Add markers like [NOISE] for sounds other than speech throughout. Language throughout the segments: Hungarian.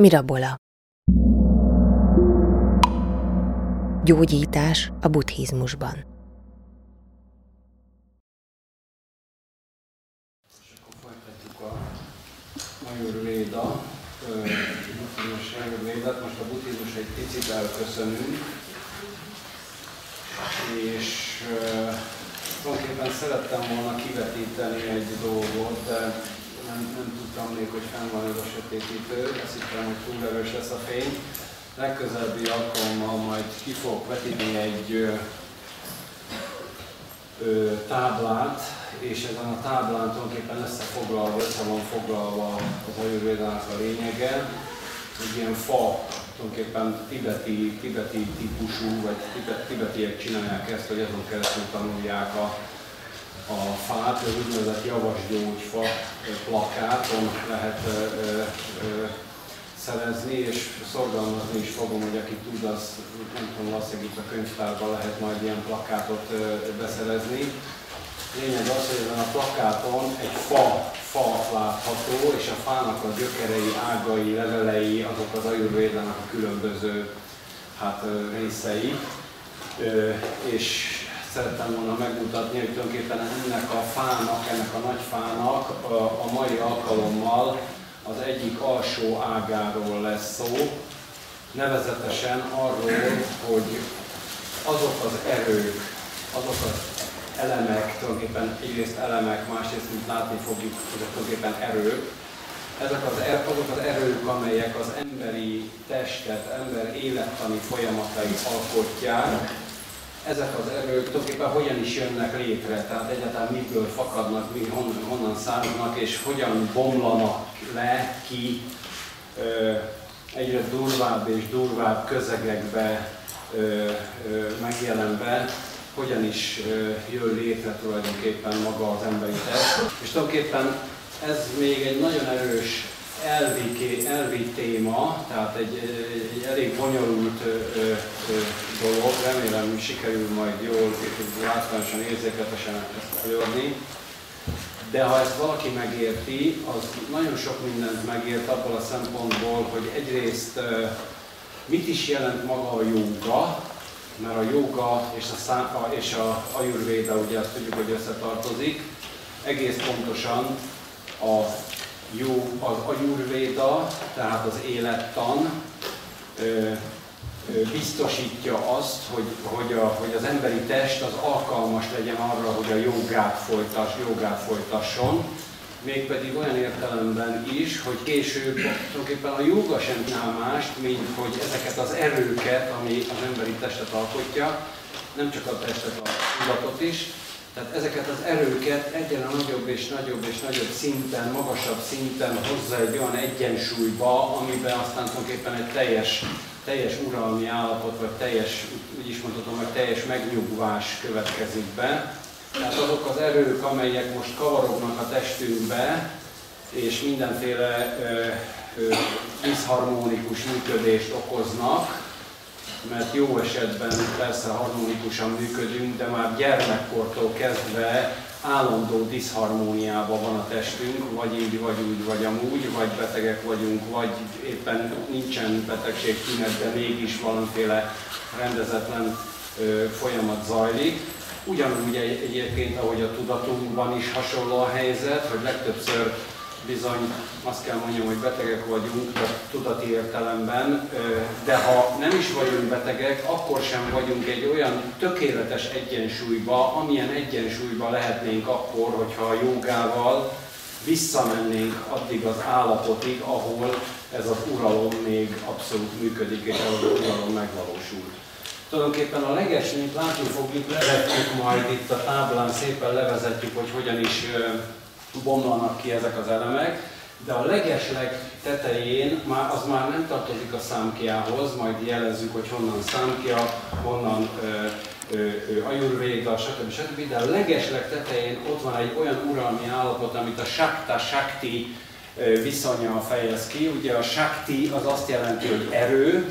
Mirabola Gyógyítás a buddhizmusban És akkor folytatjuk a buddhizmus Ayurvédát. Most a buddhizmus egy picit elköszönünk, és tulajdonképpen szerettem volna kivetíteni egy dolgot, de nem, nem tudtam még, hogy fenn van ez a sötétítő, azt hittem, hogy túl erős lesz a fény. Legközelebbi alkalommal majd ki fogok vetíteni egy ö, ö, táblát, és ezen a táblán tulajdonképpen összefoglalva, össze van foglalva az ajurvédának a lényege. Egy ilyen fa, tulajdonképpen tibeti, tibeti típusú, vagy tibet, tibetiek csinálják ezt, hogy azon keresztül tanulják a, a fát, az úgynevezett javasgyógyfa plakáton lehet szerezni, és szorgalmazni is fogom, hogy aki tud, az nem tudom, a könyvtárban lehet majd ilyen plakátot beszerezni. Lényeg az, hogy ezen a plakáton egy fa, fa látható, és a fának a gyökerei, ágai, levelei, azok az ajurvédának a különböző hát, részei. És szerettem volna megmutatni, hogy tulajdonképpen ennek a fának, ennek a nagy fának a, mai alkalommal az egyik alsó ágáról lesz szó, nevezetesen arról, hogy azok az erők, azok az elemek, tulajdonképpen egyrészt elemek, másrészt, mint látni fogjuk, ezek tulajdonképpen erők, ezek az, er, azok az erők, amelyek az emberi testet, ember élettani folyamatait alkotják, ezek az erők tulajdonképpen hogyan is jönnek létre, tehát egyáltalán miből fakadnak, mi, honnan, honnan származnak, és hogyan bomlanak le ki ö, egyre durvább és durvább közegekbe ö, ö, megjelenve, hogyan is ö, jön létre tulajdonképpen maga az emberi test. És tulajdonképpen ez még egy nagyon erős elvi, elvi téma, tehát egy, egy elég bonyolult ö, ö, dolog, remélem sikerül majd jól, látványosan, érzékletesen ezt előadni. De ha ezt valaki megérti, az nagyon sok mindent megért abból a szempontból, hogy egyrészt mit is jelent maga a jóga, mert a jóga és a, szá, és a ajurvéda, ugye azt tudjuk, hogy összetartozik, egész pontosan a jó az ajurvéda, tehát az élettan biztosítja azt, hogy, hogy, a, hogy az emberi test az alkalmas legyen arra, hogy a jogát, folytass, jogát folytasson, mégpedig olyan értelemben is, hogy később tulajdonképpen a joga sem csinál mást, mint hogy ezeket az erőket, ami az emberi testet alkotja, nem csak a testet, a tudatot is, tehát ezeket az erőket egyre nagyobb és nagyobb és nagyobb szinten, magasabb szinten hozza egy olyan egyensúlyba, amiben aztán tulajdonképpen egy teljes, teljes uralmi állapot, vagy teljes, úgy is mondhatom, hogy teljes megnyugvás következik be. Tehát azok az erők, amelyek most kavarognak a testünkbe, és mindenféle ö, ö, diszharmonikus működést okoznak, mert jó esetben persze harmonikusan működünk, de már gyermekkortól kezdve állandó diszharmóniában van a testünk, vagy így, vagy úgy, vagy amúgy, vagy betegek vagyunk, vagy éppen nincsen betegség tünet, de mégis valamiféle rendezetlen ö, folyamat zajlik. Ugyanúgy egy, egyébként, ahogy a tudatunkban is hasonló a helyzet, hogy legtöbbször bizony azt kell mondjam, hogy betegek vagyunk, de tudati értelemben, de ha nem is vagyunk betegek, akkor sem vagyunk egy olyan tökéletes egyensúlyba, amilyen egyensúlyba lehetnénk akkor, hogyha a jogával visszamennénk addig az állapotig, ahol ez az uralom még abszolút működik, és az uralom megvalósul. Tulajdonképpen a leges, mint látni fogjuk, levezetjük majd itt a táblán, szépen levezetjük, hogy hogyan is bomlanak ki ezek az elemek, de a legesleg tetején már, az már nem tartozik a számkiához, majd jelezzük, hogy honnan számkia, honnan ajurvéda, stb. stb. De a legesleg tetején ott van egy olyan uralmi állapot, amit a sakta, shakti viszonya fejez ki. Ugye a shakti az azt jelenti, hogy erő,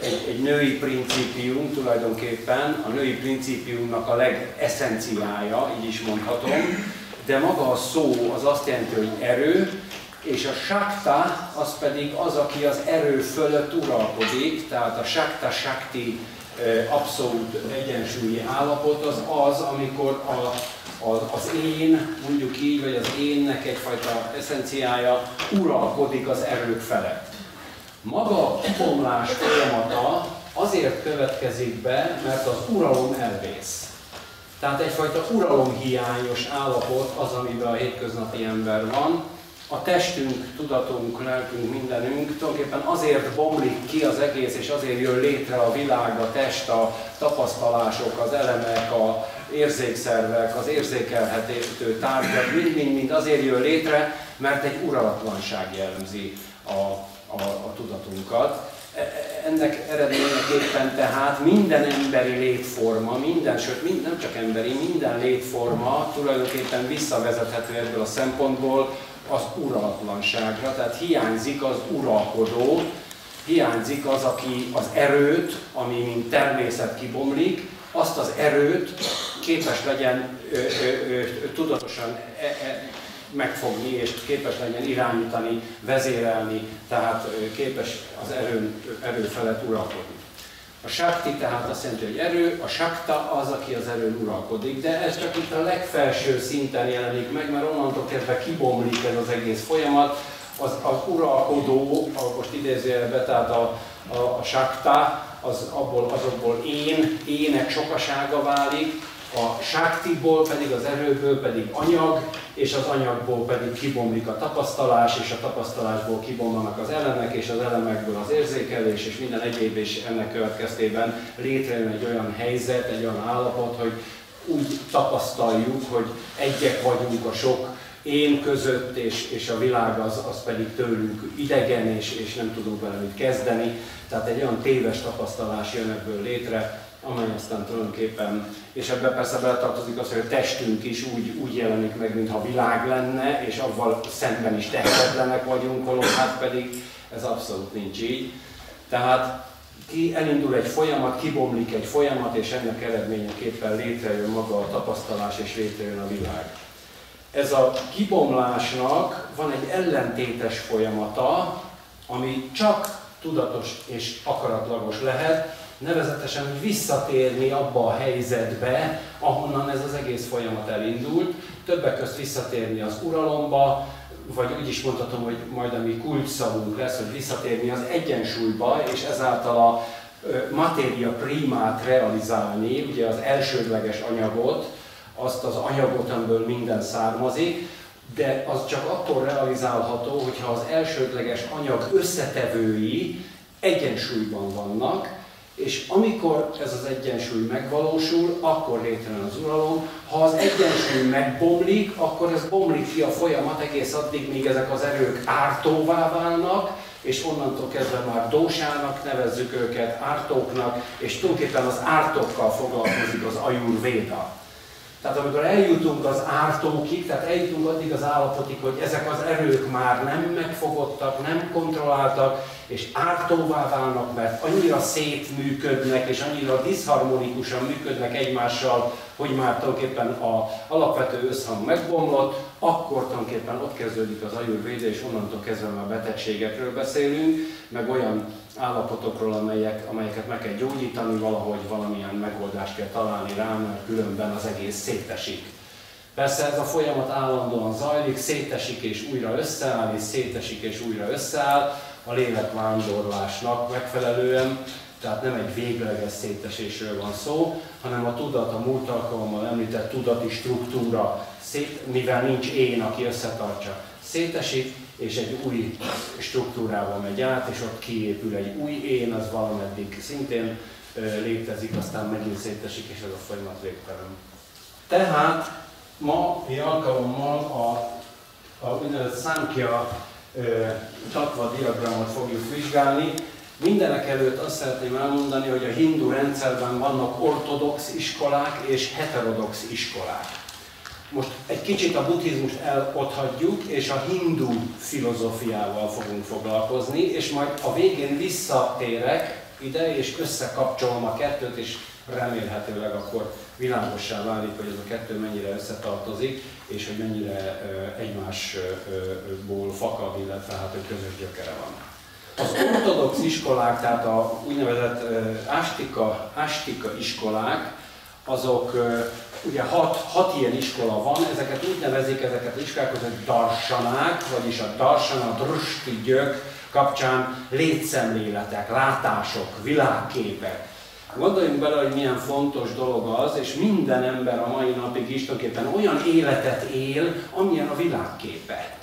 egy, egy női principium tulajdonképpen, a női principiumnak a legeszenciája, így is mondhatom, de maga a szó az azt jelenti, hogy erő, és a sakta az pedig az, aki az erő fölött uralkodik, tehát a sakta shakti abszolút egyensúlyi állapot az az, amikor a, a, az én, mondjuk így, vagy az énnek egyfajta eszenciája uralkodik az erők felett. Maga a kibomlás folyamata azért következik be, mert az uralom elvész. Tehát egyfajta uralomhiányos állapot az, amiben a hétköznapi ember van, a testünk, tudatunk, lelkünk, mindenünk tulajdonképpen azért bomlik ki az egész, és azért jön létre a világ, a test, a tapasztalások, az elemek, a érzékszervek, az érzékelhető tárgyak, mind-mind-mind azért jön létre, mert egy uralatlanság jellemzi a, a, a tudatunkat. Ennek eredményeképpen tehát minden emberi létforma, minden, sőt mind, nem csak emberi, minden létforma tulajdonképpen visszavezethető ebből a szempontból az uralatlanságra, tehát hiányzik az uralkodó, hiányzik az, aki az erőt, ami mint természet kibomlik, azt az erőt képes legyen ö, ö, ö, tudatosan e, e, megfogni, és képes legyen irányítani, vezérelni, tehát képes az erő, erő felett uralkodni. A sakti tehát azt jelenti, hogy erő, a sakta az, aki az erőn uralkodik, de ez csak itt a legfelső szinten jelenik meg, mert onnantól kezdve kibomlik ez az egész folyamat, az, az uralkodó, most idézőjelbe, tehát a, a, a sakta, az abból, azokból én, ének sokasága válik, a sáktiból pedig, az erőből pedig anyag, és az anyagból pedig kibomlik a tapasztalás, és a tapasztalásból kibomlanak az elemek, és az elemekből az érzékelés, és minden egyéb, és ennek következtében létrejön egy olyan helyzet, egy olyan állapot, hogy úgy tapasztaljuk, hogy egyek vagyunk a sok én között, és, és a világ az, az pedig tőlünk idegen, és, és nem tudunk vele mit kezdeni. Tehát egy olyan téves tapasztalás jön ebből létre, amely aztán tulajdonképpen, és ebben persze beletartozik az, hogy a testünk is úgy, úgy jelenik meg, mintha világ lenne, és avval szemben is tehetetlenek vagyunk, holott hát pedig ez abszolút nincs így. Tehát ki elindul egy folyamat, kibomlik egy folyamat, és ennek eredményeképpen létrejön maga a tapasztalás, és létrejön a világ. Ez a kibomlásnak van egy ellentétes folyamata, ami csak tudatos és akaratlagos lehet, nevezetesen, hogy visszatérni abba a helyzetbe, ahonnan ez az egész folyamat elindult, többek között visszatérni az uralomba, vagy úgy is mondhatom, hogy majd ami kulcsszavunk lesz, hogy visszatérni az egyensúlyba, és ezáltal a matéria primát realizálni, ugye az elsődleges anyagot, azt az anyagot, amiből minden származik, de az csak attól realizálható, hogyha az elsődleges anyag összetevői egyensúlyban vannak, és amikor ez az egyensúly megvalósul, akkor létrejön az uralom. Ha az egyensúly megbomlik, akkor ez bomlik ki a folyamat egész addig, míg ezek az erők ártóvá válnak, és onnantól kezdve már dósának nevezzük őket, ártóknak, és tulajdonképpen az ártókkal foglalkozik az ajur véda. Tehát amikor eljutunk az ártókig, tehát eljutunk addig az állapotig, hogy ezek az erők már nem megfogottak, nem kontrolláltak, és ártóvá válnak, mert annyira szétműködnek, és annyira diszharmonikusan működnek egymással, hogy már tulajdonképpen a alapvető összhang megbomlott, akkor tulajdonképpen ott kezdődik az ajurvéde, és onnantól kezdve már betegségekről beszélünk, meg olyan állapotokról, amelyek, amelyeket meg kell gyógyítani, valahogy valamilyen megoldást kell találni rá, mert különben az egész szétesik. Persze ez a folyamat állandóan zajlik, szétesik és újra összeáll, és szétesik és újra összeáll, a lélekvándorlásnak megfelelően, tehát nem egy végleges szétesésről van szó, hanem a tudat, a múlt alkalommal említett tudati struktúra, szét, mivel nincs én, aki összetartsa, szétesik, és egy új struktúrával megy át, és ott kiépül egy új én, az valameddig szintén létezik, aztán megint szétesik, és ez a folyamat végtelen. Tehát ma alkalommal a, a úgynevezett Samkhya tatva diagramot fogjuk vizsgálni. Mindenek előtt azt szeretném elmondani, hogy a hindu rendszerben vannak ortodox iskolák és heterodox iskolák. Most egy kicsit a buddhizmust elothagyjuk, és a hindu filozófiával fogunk foglalkozni, és majd a végén visszatérek ide, és összekapcsolom a kettőt, és remélhetőleg akkor világossá válik, hogy ez a kettő mennyire összetartozik, és hogy mennyire egymásból fakad, illetve hát, hogy közös gyökere van. Az ortodox iskolák, tehát a úgynevezett ástika, ástika iskolák, azok ugye hat, hat ilyen iskola van, ezeket úgy nevezik, ezeket az iskolákat, hogy darsanák, vagyis a darsana, drusti gyök kapcsán létszemléletek, látások, világképek. Gondoljunk bele, hogy milyen fontos dolog az, és minden ember a mai napig is olyan életet él, amilyen a világképe.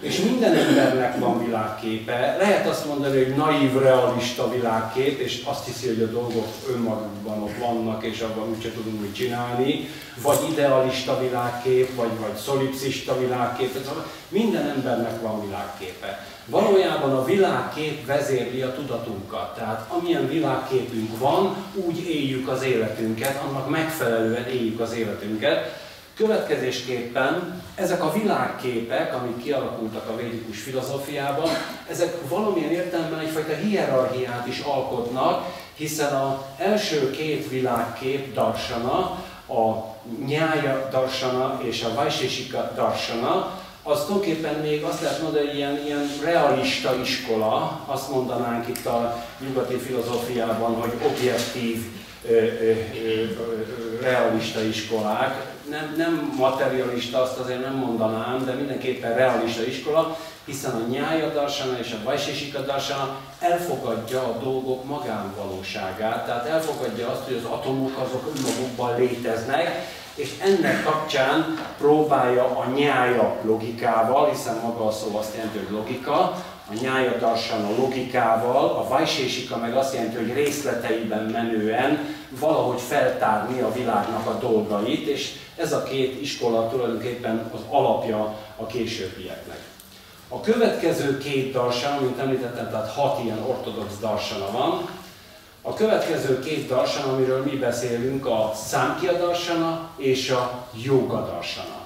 És minden embernek van világképe. Lehet azt mondani, hogy naív, realista világkép, és azt hiszi, hogy a dolgok önmagukban ott vannak, és abban úgyse tudunk mit csinálni. Vagy idealista világkép, vagy, vagy szolipszista világkép. Minden embernek van világképe. Valójában a világkép vezérli a tudatunkat. Tehát amilyen világképünk van, úgy éljük az életünket, annak megfelelően éljük az életünket. Következésképpen ezek a világképek, amik kialakultak a védikus filozófiában, ezek valamilyen értelemben egyfajta hierarchiát is alkotnak, hiszen az első két világkép darsana, a nyája darsana és a vajsésika darsana, az tulajdonképpen még azt lehet mondani, hogy ilyen, ilyen realista iskola, azt mondanánk itt a nyugati filozófiában, hogy objektív, ö, ö, ö, realista iskolák. Nem, nem materialista, azt azért nem mondanám, de mindenképpen realista iskola, hiszen a nyája darsana és a vajsésika darsana elfogadja a dolgok magánvalóságát, tehát elfogadja azt, hogy az atomok azok önmagukban léteznek, és ennek kapcsán próbálja a nyája logikával, hiszen maga a szó azt jelenti, hogy logika, a nyája darsan a logikával, a vajsésika meg azt jelenti, hogy részleteiben menően valahogy feltárni a világnak a dolgait, és ez a két iskola tulajdonképpen az alapja a későbbieknek. A következő két darsana, mint említettem, tehát hat ilyen ortodox darsana van, a következő két darsana, amiről mi beszélünk, a Samkhya darsana és a Yoga darsana.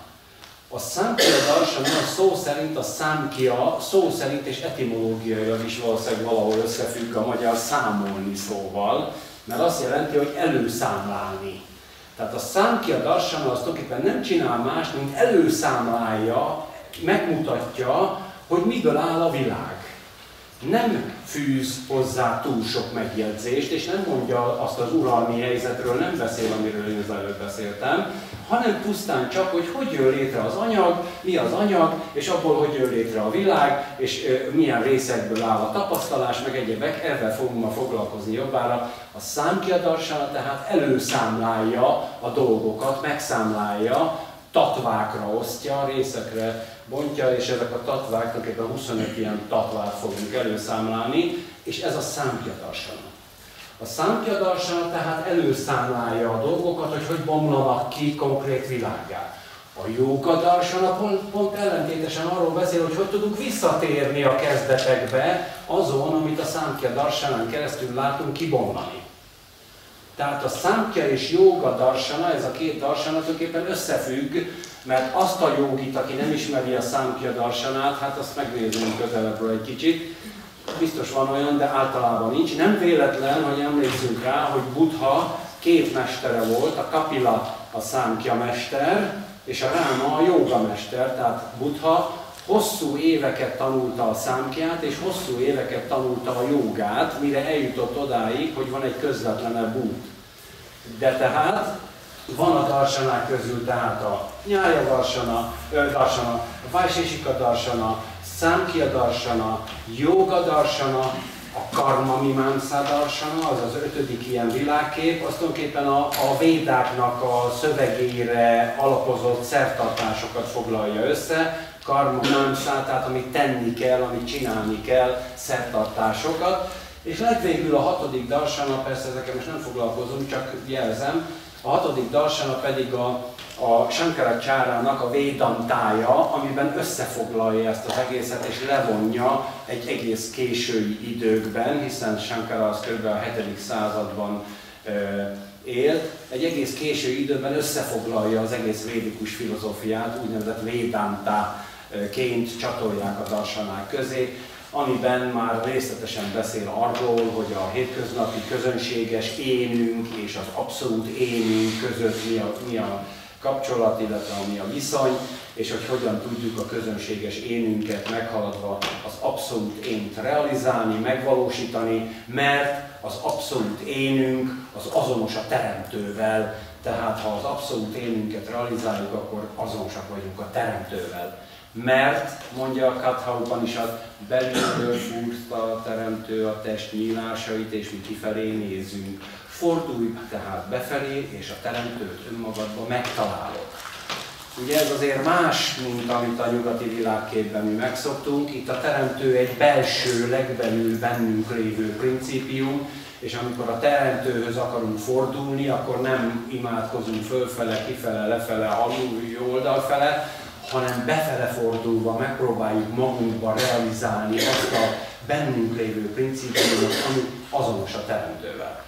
A Samkhya darsana szó szerint a Samkhya szó szerint és etimológiailag is valószínűleg valahol összefügg a magyar számolni szóval, mert azt jelenti, hogy előszámlálni. Tehát a darsana az tulajdonképpen nem csinál más, mint előszámlálja, megmutatja, hogy miből áll a világ nem fűz hozzá túl sok megjegyzést, és nem mondja azt az uralmi helyzetről, nem beszél, amiről én az előbb beszéltem, hanem pusztán csak, hogy hogy jön létre az anyag, mi az anyag, és abból hogy jön létre a világ, és milyen részekből áll a tapasztalás, meg egyebek, ezzel fogunk ma foglalkozni jobbára. A számkiadarsana tehát előszámlálja a dolgokat, megszámlálja, tatvákra osztja, részekre bontja, és ezek a tatvák, tulajdonképpen 25 ilyen tatvát fogunk előszámlálni, és ez a számpjadarsana. A számpjadarsana tehát előszámlálja a dolgokat, hogy hogy bomlanak ki konkrét világá. A jókadarsana pont, pont ellentétesen arról beszél, hogy hogy tudunk visszatérni a kezdetekbe azon, amit a számpja darsanán keresztül látunk kibomlani. Tehát a számkya és joga darsana, ez a két darsana tulajdonképpen összefügg, mert azt a jogit, aki nem ismeri a számkya darsanát, hát azt megnézzünk közelebbről egy kicsit, biztos van olyan, de általában nincs. Nem véletlen, hogy emlékszünk rá, hogy Buddha két mestere volt, a Kapila a számkya mester, és a Ráma a joga mester, tehát Buddha hosszú éveket tanulta a számkját, és hosszú éveket tanulta a jogát, mire eljutott odáig, hogy van egy közvetlenebb út. De tehát van a darsanák közül, tehát a nyája darsana, darsana, a vajsésika darsana, számkia darsana, joga darsana, a karma mimánszá darsana, az az ötödik ilyen világkép, az tulajdonképpen a, a védáknak a szövegére alapozott szertartásokat foglalja össze, karma mimánszá, tehát amit tenni kell, amit csinálni kell, szertartásokat. És legvégül a hatodik darsana, persze ezekkel most nem foglalkozunk, csak jelzem, a hatodik darsana pedig a, a Shankaracsárának a védantája, amiben összefoglalja ezt az egészet és levonja egy egész késői időkben, hiszen Shankara az kb. a 7. században e, élt, egy egész késői időben összefoglalja az egész védikus filozófiát, úgynevezett védantá ként csatolják a darsanák közé. Amiben már részletesen beszél arról, hogy a hétköznapi közönséges énünk és az abszolút énünk között mi a, mi a kapcsolat, illetve ami a viszony, és hogy hogyan tudjuk a közönséges énünket meghaladva az abszolút ént realizálni, megvalósítani, mert az abszolút énünk az azonos a teremtővel, tehát ha az abszolút énünket realizáljuk, akkor azonosak vagyunk a teremtővel. Mert, mondja a Katha Upanishad, belülről fúrta a teremtő a test nyílásait, és mi kifelé nézünk. Fordulj tehát befelé, és a teremtőt önmagadba megtalálod. Ugye ez azért más, mint amit a nyugati világképben mi megszoktunk. Itt a teremtő egy belső, legbelül bennünk lévő principium, és amikor a teremtőhöz akarunk fordulni, akkor nem imádkozunk fölfele, kifele, lefele, alul, oldalfele, hanem befele fordulva megpróbáljuk magunkban realizálni azt a bennünk lévő principiumot, ami azonos a teremtővel.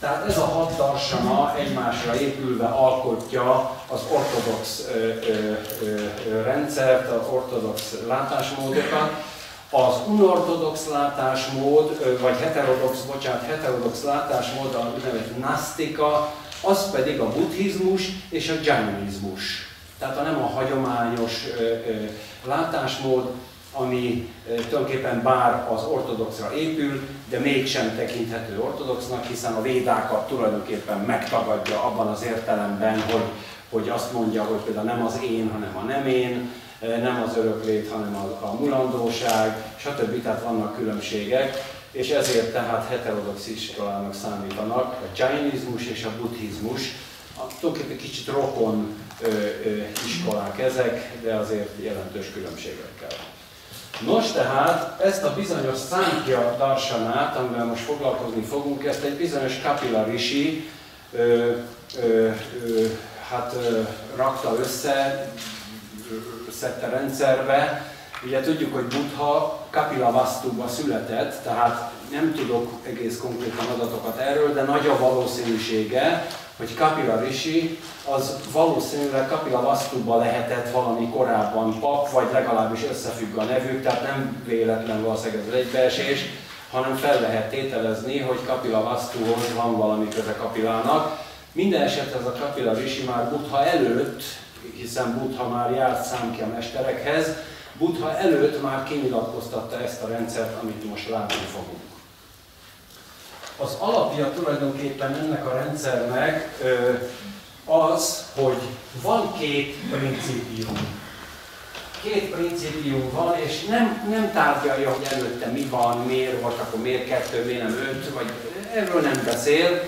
Tehát ez a hat darsana egymásra épülve alkotja az ortodox ö, ö, ö, rendszert, az ortodox látásmódokat. Az unortodox látásmód, vagy heterodox, bocsánat, heterodox látásmód, a úgynevezett nasztika, az pedig a buddhizmus és a jainizmus. Tehát a nem a hagyományos ö, ö, látásmód, ami tulajdonképpen bár az ortodoxra épül, de mégsem tekinthető ortodoxnak, hiszen a védákat tulajdonképpen megtagadja abban az értelemben, hogy, hogy azt mondja, hogy például nem az én, hanem a nem én, nem az öröklét, hanem a, a mulandóság, stb. Tehát vannak különbségek, és ezért tehát heterodox iskolának számítanak a jainizmus és a buddhizmus, tulajdonképpen kicsit rokon ö, ö, iskolák ezek, de azért jelentős különbségekkel. Nos, tehát ezt a bizonyos Szántja Darsanát, amivel most foglalkozni fogunk, ezt egy bizonyos Kapila ö, ö, ö, hát ö, rakta össze, szedte rendszerbe. Ugye tudjuk, hogy Buddha Kapila Vastuba született, tehát nem tudok egész konkrétan adatokat erről, de nagy a valószínűsége, hogy Kapila Rishi az valószínűleg Kapila Vastuba lehetett valami korábban pap, vagy legalábbis összefügg a nevük, tehát nem véletlen valószínűleg ez egybeesés, hanem fel lehet tételezni, hogy Kapila Vastuhoz van valami köze Kapilának. Minden esetre ez a Kapila Rishi már Buddha előtt, hiszen Buddha már járt számkja mesterekhez, Buddha előtt már kinyilatkoztatta ezt a rendszert, amit most látni fogunk. Az alapja tulajdonképpen ennek a rendszernek az, hogy van két principium. Két principium van, és nem, nem tárgyalja, hogy előtte mi van, miért, vagy akkor miért kettő, miért nem öt, vagy erről nem beszél.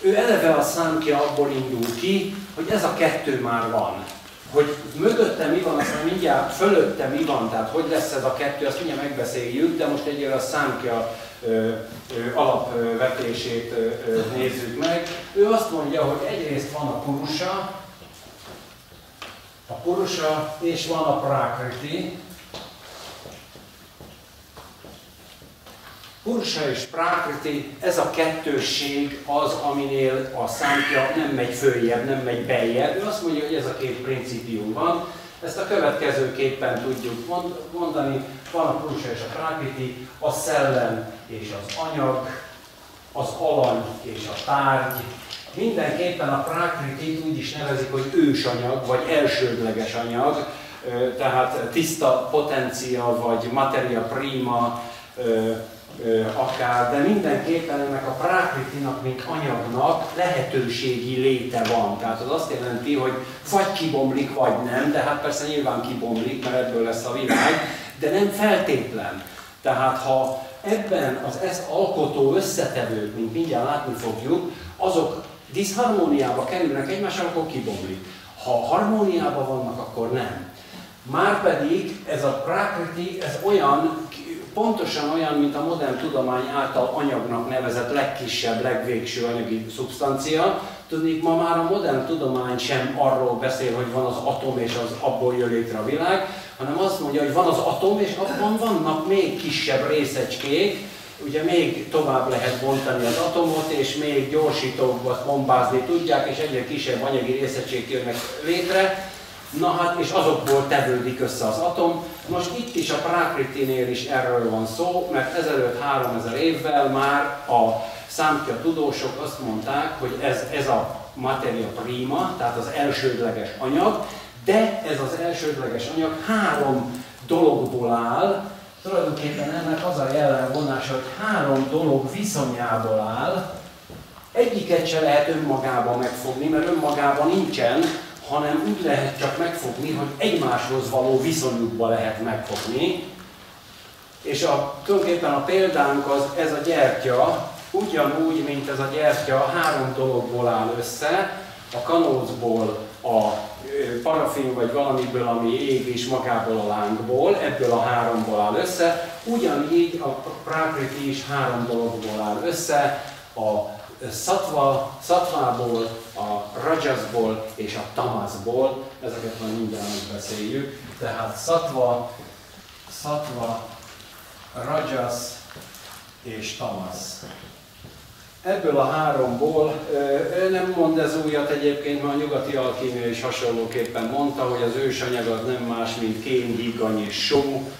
Ő eleve a számkja abból indul ki, hogy ez a kettő már van. Hogy mögötte mi van, aztán mindjárt fölötte mi van, tehát hogy lesz ez a kettő, azt mindjárt megbeszéljük, de most egyre a számkja alapvetését nézzük meg. Ő azt mondja, hogy egyrészt van a purusa, a purusa és van a prakriti. Purusa és prakriti, ez a kettősség az, aminél a szántja nem megy följebb, nem megy beljebb. Ő azt mondja, hogy ez a két principium van. Ezt a következőképpen tudjuk mondani, van a Purusha és a Prakriti, a szellem és az anyag, az alany és a tárgy. Mindenképpen a Prakritit úgy is nevezik, hogy ősanyag, vagy elsődleges anyag, tehát tiszta potencia, vagy materia prima, akár, de mindenképpen ennek a prákritinak, mint anyagnak lehetőségi léte van. Tehát az azt jelenti, hogy vagy kibomlik, vagy nem, de hát persze nyilván kibomlik, mert ebből lesz a világ, de nem feltétlen. Tehát ha ebben az ezt alkotó összetevők, mint mindjárt látni fogjuk, azok diszharmóniába kerülnek egymással, akkor kibomlik. Ha harmóniában vannak, akkor nem. Márpedig ez a prakriti, ez olyan pontosan olyan, mint a modern tudomány által anyagnak nevezett legkisebb, legvégső anyagi szubstancia. Tudnék, ma már a modern tudomány sem arról beszél, hogy van az atom és az abból jön létre a világ, hanem azt mondja, hogy van az atom, és abban vannak még kisebb részecskék, ugye még tovább lehet bontani az atomot, és még gyorsítókba bombázni tudják, és egyre kisebb anyagi részecskék jönnek létre, Na hát, és azokból tevődik össze az atom, Most itt is a Prakritinél is erről van szó, mert ezelőtt 3000 évvel már a számkja tudósok azt mondták, hogy ez, ez a materia prima, tehát az elsődleges anyag, de ez az elsődleges anyag három dologból áll, tulajdonképpen ennek az a jellemvonása, hogy három dolog viszonyából áll, egyiket se lehet önmagában megfogni, mert önmagában nincsen, hanem úgy lehet csak megfogni, hogy egymáshoz való viszonyukba lehet megfogni. És a, tulajdonképpen a példánk az ez a gyertya, ugyanúgy, mint ez a gyertya, három dologból áll össze, a kanócból, a parafin vagy valamiből, ami ég is magából a lángból, ebből a háromból áll össze, ugyanígy a Prakriti is három dologból áll össze, a szatva, szatvából, a rajasból és a tamaszból, ezeket majd mindjárt beszéljük. Tehát szatva, szatva, rajas és tamasz. Ebből a háromból, nem mond ez újat egyébként, mert a nyugati alkímia is hasonlóképpen mondta, hogy az ősanyag az nem más, mint kén, higany és só,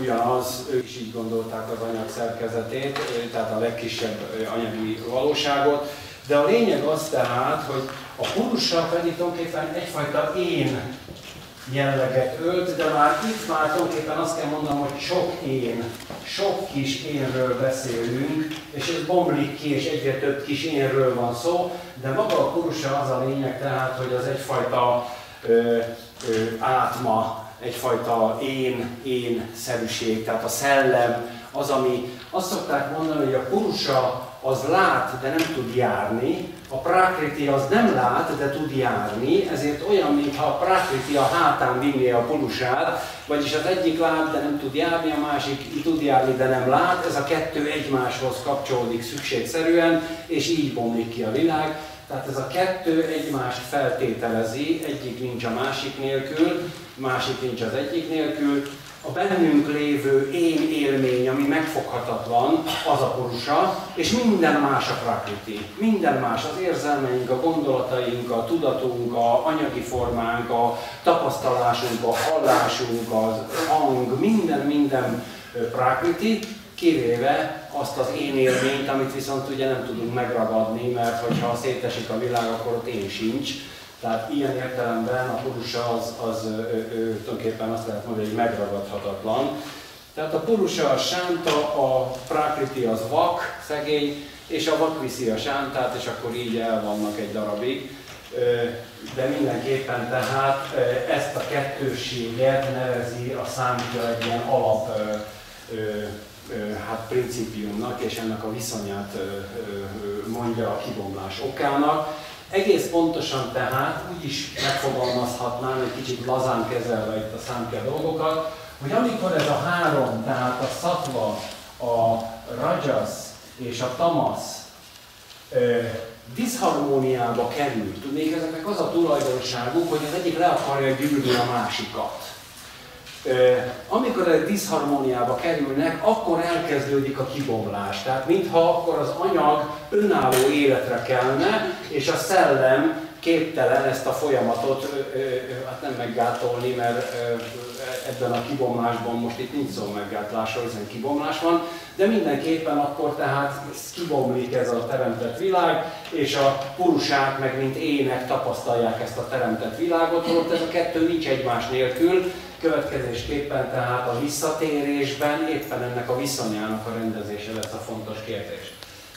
ugyanaz, ők is így gondolták az anyag szerkezetét, tehát a legkisebb anyagi valóságot, de a lényeg az tehát, hogy a purusa pedig tulajdonképpen egyfajta én jelleget ölt, de már itt már tulajdonképpen azt kell mondanom, hogy sok én, sok kis énről beszélünk, és ez bomlik ki, és egyre több kis énről van szó, de maga a purusa az a lényeg tehát, hogy az egyfajta ö, ö, átma, egyfajta én, én szerűség, tehát a szellem, az, ami azt szokták mondani, hogy a purusa az lát, de nem tud járni, a prakriti az nem lát, de tud járni, ezért olyan, mintha a prakriti a hátán vinné a purusát, vagyis az egyik lát, de nem tud járni, a másik tud járni, de nem lát, ez a kettő egymáshoz kapcsolódik szükségszerűen, és így bomlik ki a világ. Tehát ez a kettő egymást feltételezi, egyik nincs a másik nélkül, másik nincs az egyik nélkül. A bennünk lévő én élmény, ami megfoghatatlan, az a purusa, és minden más a prakriti. Minden más, az érzelmeink, a gondolataink, a tudatunk, a anyagi formánk, a tapasztalásunk, a hallásunk, az hang, minden, minden prakriti, kivéve azt az én élményt, amit viszont ugye nem tudunk megragadni, mert hogyha szétesik a világ, akkor ott én sincs. Tehát ilyen értelemben a purusa az, az ő, ő, tulajdonképpen azt lehet mondani, hogy megragadhatatlan. Tehát a purusa a sánta, a prakriti az vak, szegény, és a vak viszi a sántát, és akkor így el vannak egy darabig. De mindenképpen tehát ezt a kettőséget nevezi a számítja egy ilyen alap hát principiumnak, és ennek a viszonyát mondja a kibomlás okának. Egész pontosan tehát úgy is megfogalmazhatnám, egy kicsit lazán kezelve itt a számkja dolgokat, hogy amikor ez a három, tehát a szatva, a rajas és a tamasz diszharmóniába kerül. Tudnék, ezeknek az a tulajdonságuk, hogy az egyik le akarja gyűlni a másikat amikor egy diszharmóniába kerülnek, akkor elkezdődik a kibomlás. Tehát mintha akkor az anyag önálló életre kelne, és a szellem képtelen ezt a folyamatot hát nem meggátolni, mert ebben a kibomlásban most itt nincs szó meggátlásról, hiszen kibomlás van, de mindenképpen akkor tehát kibomlik ez a teremtett világ, és a purusák meg mint ének tapasztalják ezt a teremtett világot, holott ez a kettő nincs egymás nélkül, Következésképpen tehát a visszatérésben éppen ennek a viszonyának a rendezése lesz a fontos kérdés.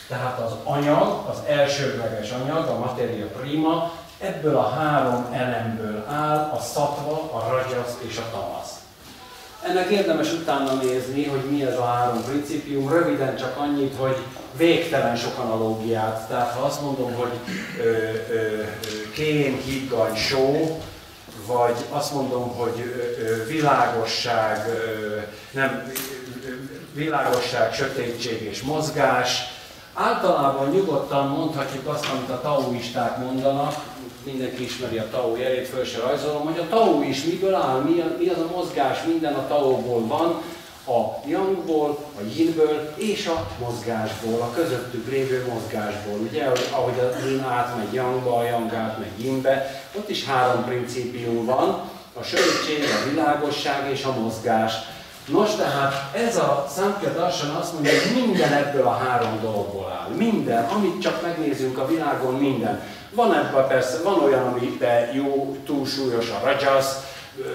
Tehát az anyag, az elsődleges anyag, a materia prima, ebből a három elemből áll a szatva, a rajas és a tamasz. Ennek érdemes utána nézni, hogy mi ez a három principium. Röviden csak annyit, hogy végtelen sok analógiát. Tehát ha azt mondom, hogy ö, ö, kén, higany, só, vagy azt mondom, hogy világosság, nem, világosság, sötétség és mozgás. Általában nyugodtan mondhatjuk azt, amit a taoisták mondanak, mindenki ismeri a tao jelét, föl se rajzolom, hogy a tao is miből áll, mi, az a mozgás, minden a taóból van, a yangból, a yinből és a mozgásból, a közöttük lévő mozgásból. Ugye, ahogy a yin átmegy yangba, a yang átmegy yinbe, ott is három principium van, a sötétség, a világosság és a mozgás. Nos, tehát ez a Samkhya Darshan azt mondja, hogy minden ebből a három dologból áll. Minden, amit csak megnézünk a világon, minden. Van ebben persze, van olyan, amiben jó, túlsúlyos a rajas,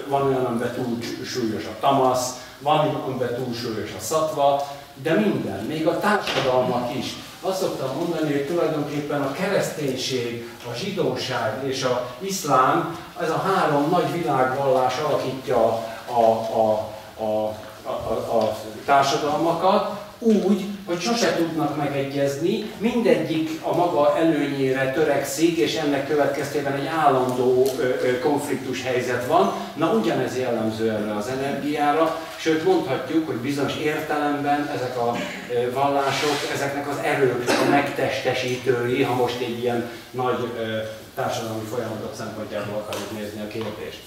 van olyan, amiben túlsúlyos a tamasz, van, amiben túlsúlyos a szatva, de minden, még a társadalmak is. Azt szoktam mondani, hogy tulajdonképpen a kereszténység, a zsidóság és a iszlám, ez a három nagy világvallás alakítja a, a, a, a, a, a társadalmakat, úgy, hogy sose tudnak megegyezni, mindegyik a maga előnyére törekszik, és ennek következtében egy állandó konfliktus helyzet van. Na ugyanez jellemző erre az energiára, sőt mondhatjuk, hogy bizonyos értelemben ezek a vallások, ezeknek az erők a megtestesítői, ha most egy ilyen nagy társadalmi folyamatok szempontjából akarjuk nézni a kérdést.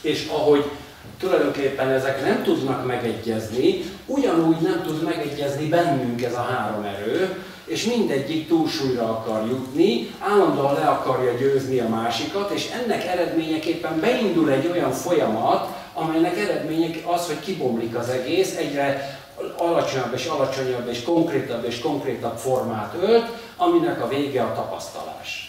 És ahogy tulajdonképpen ezek nem tudnak megegyezni, ugyanúgy nem tud megegyezni bennünk ez a három erő, és mindegyik túlsúlyra akar jutni, állandóan le akarja győzni a másikat, és ennek eredményeképpen beindul egy olyan folyamat, amelynek eredménye az, hogy kibomlik az egész, egyre alacsonyabb és alacsonyabb és konkrétabb és konkrétabb formát ölt, aminek a vége a tapasztalás.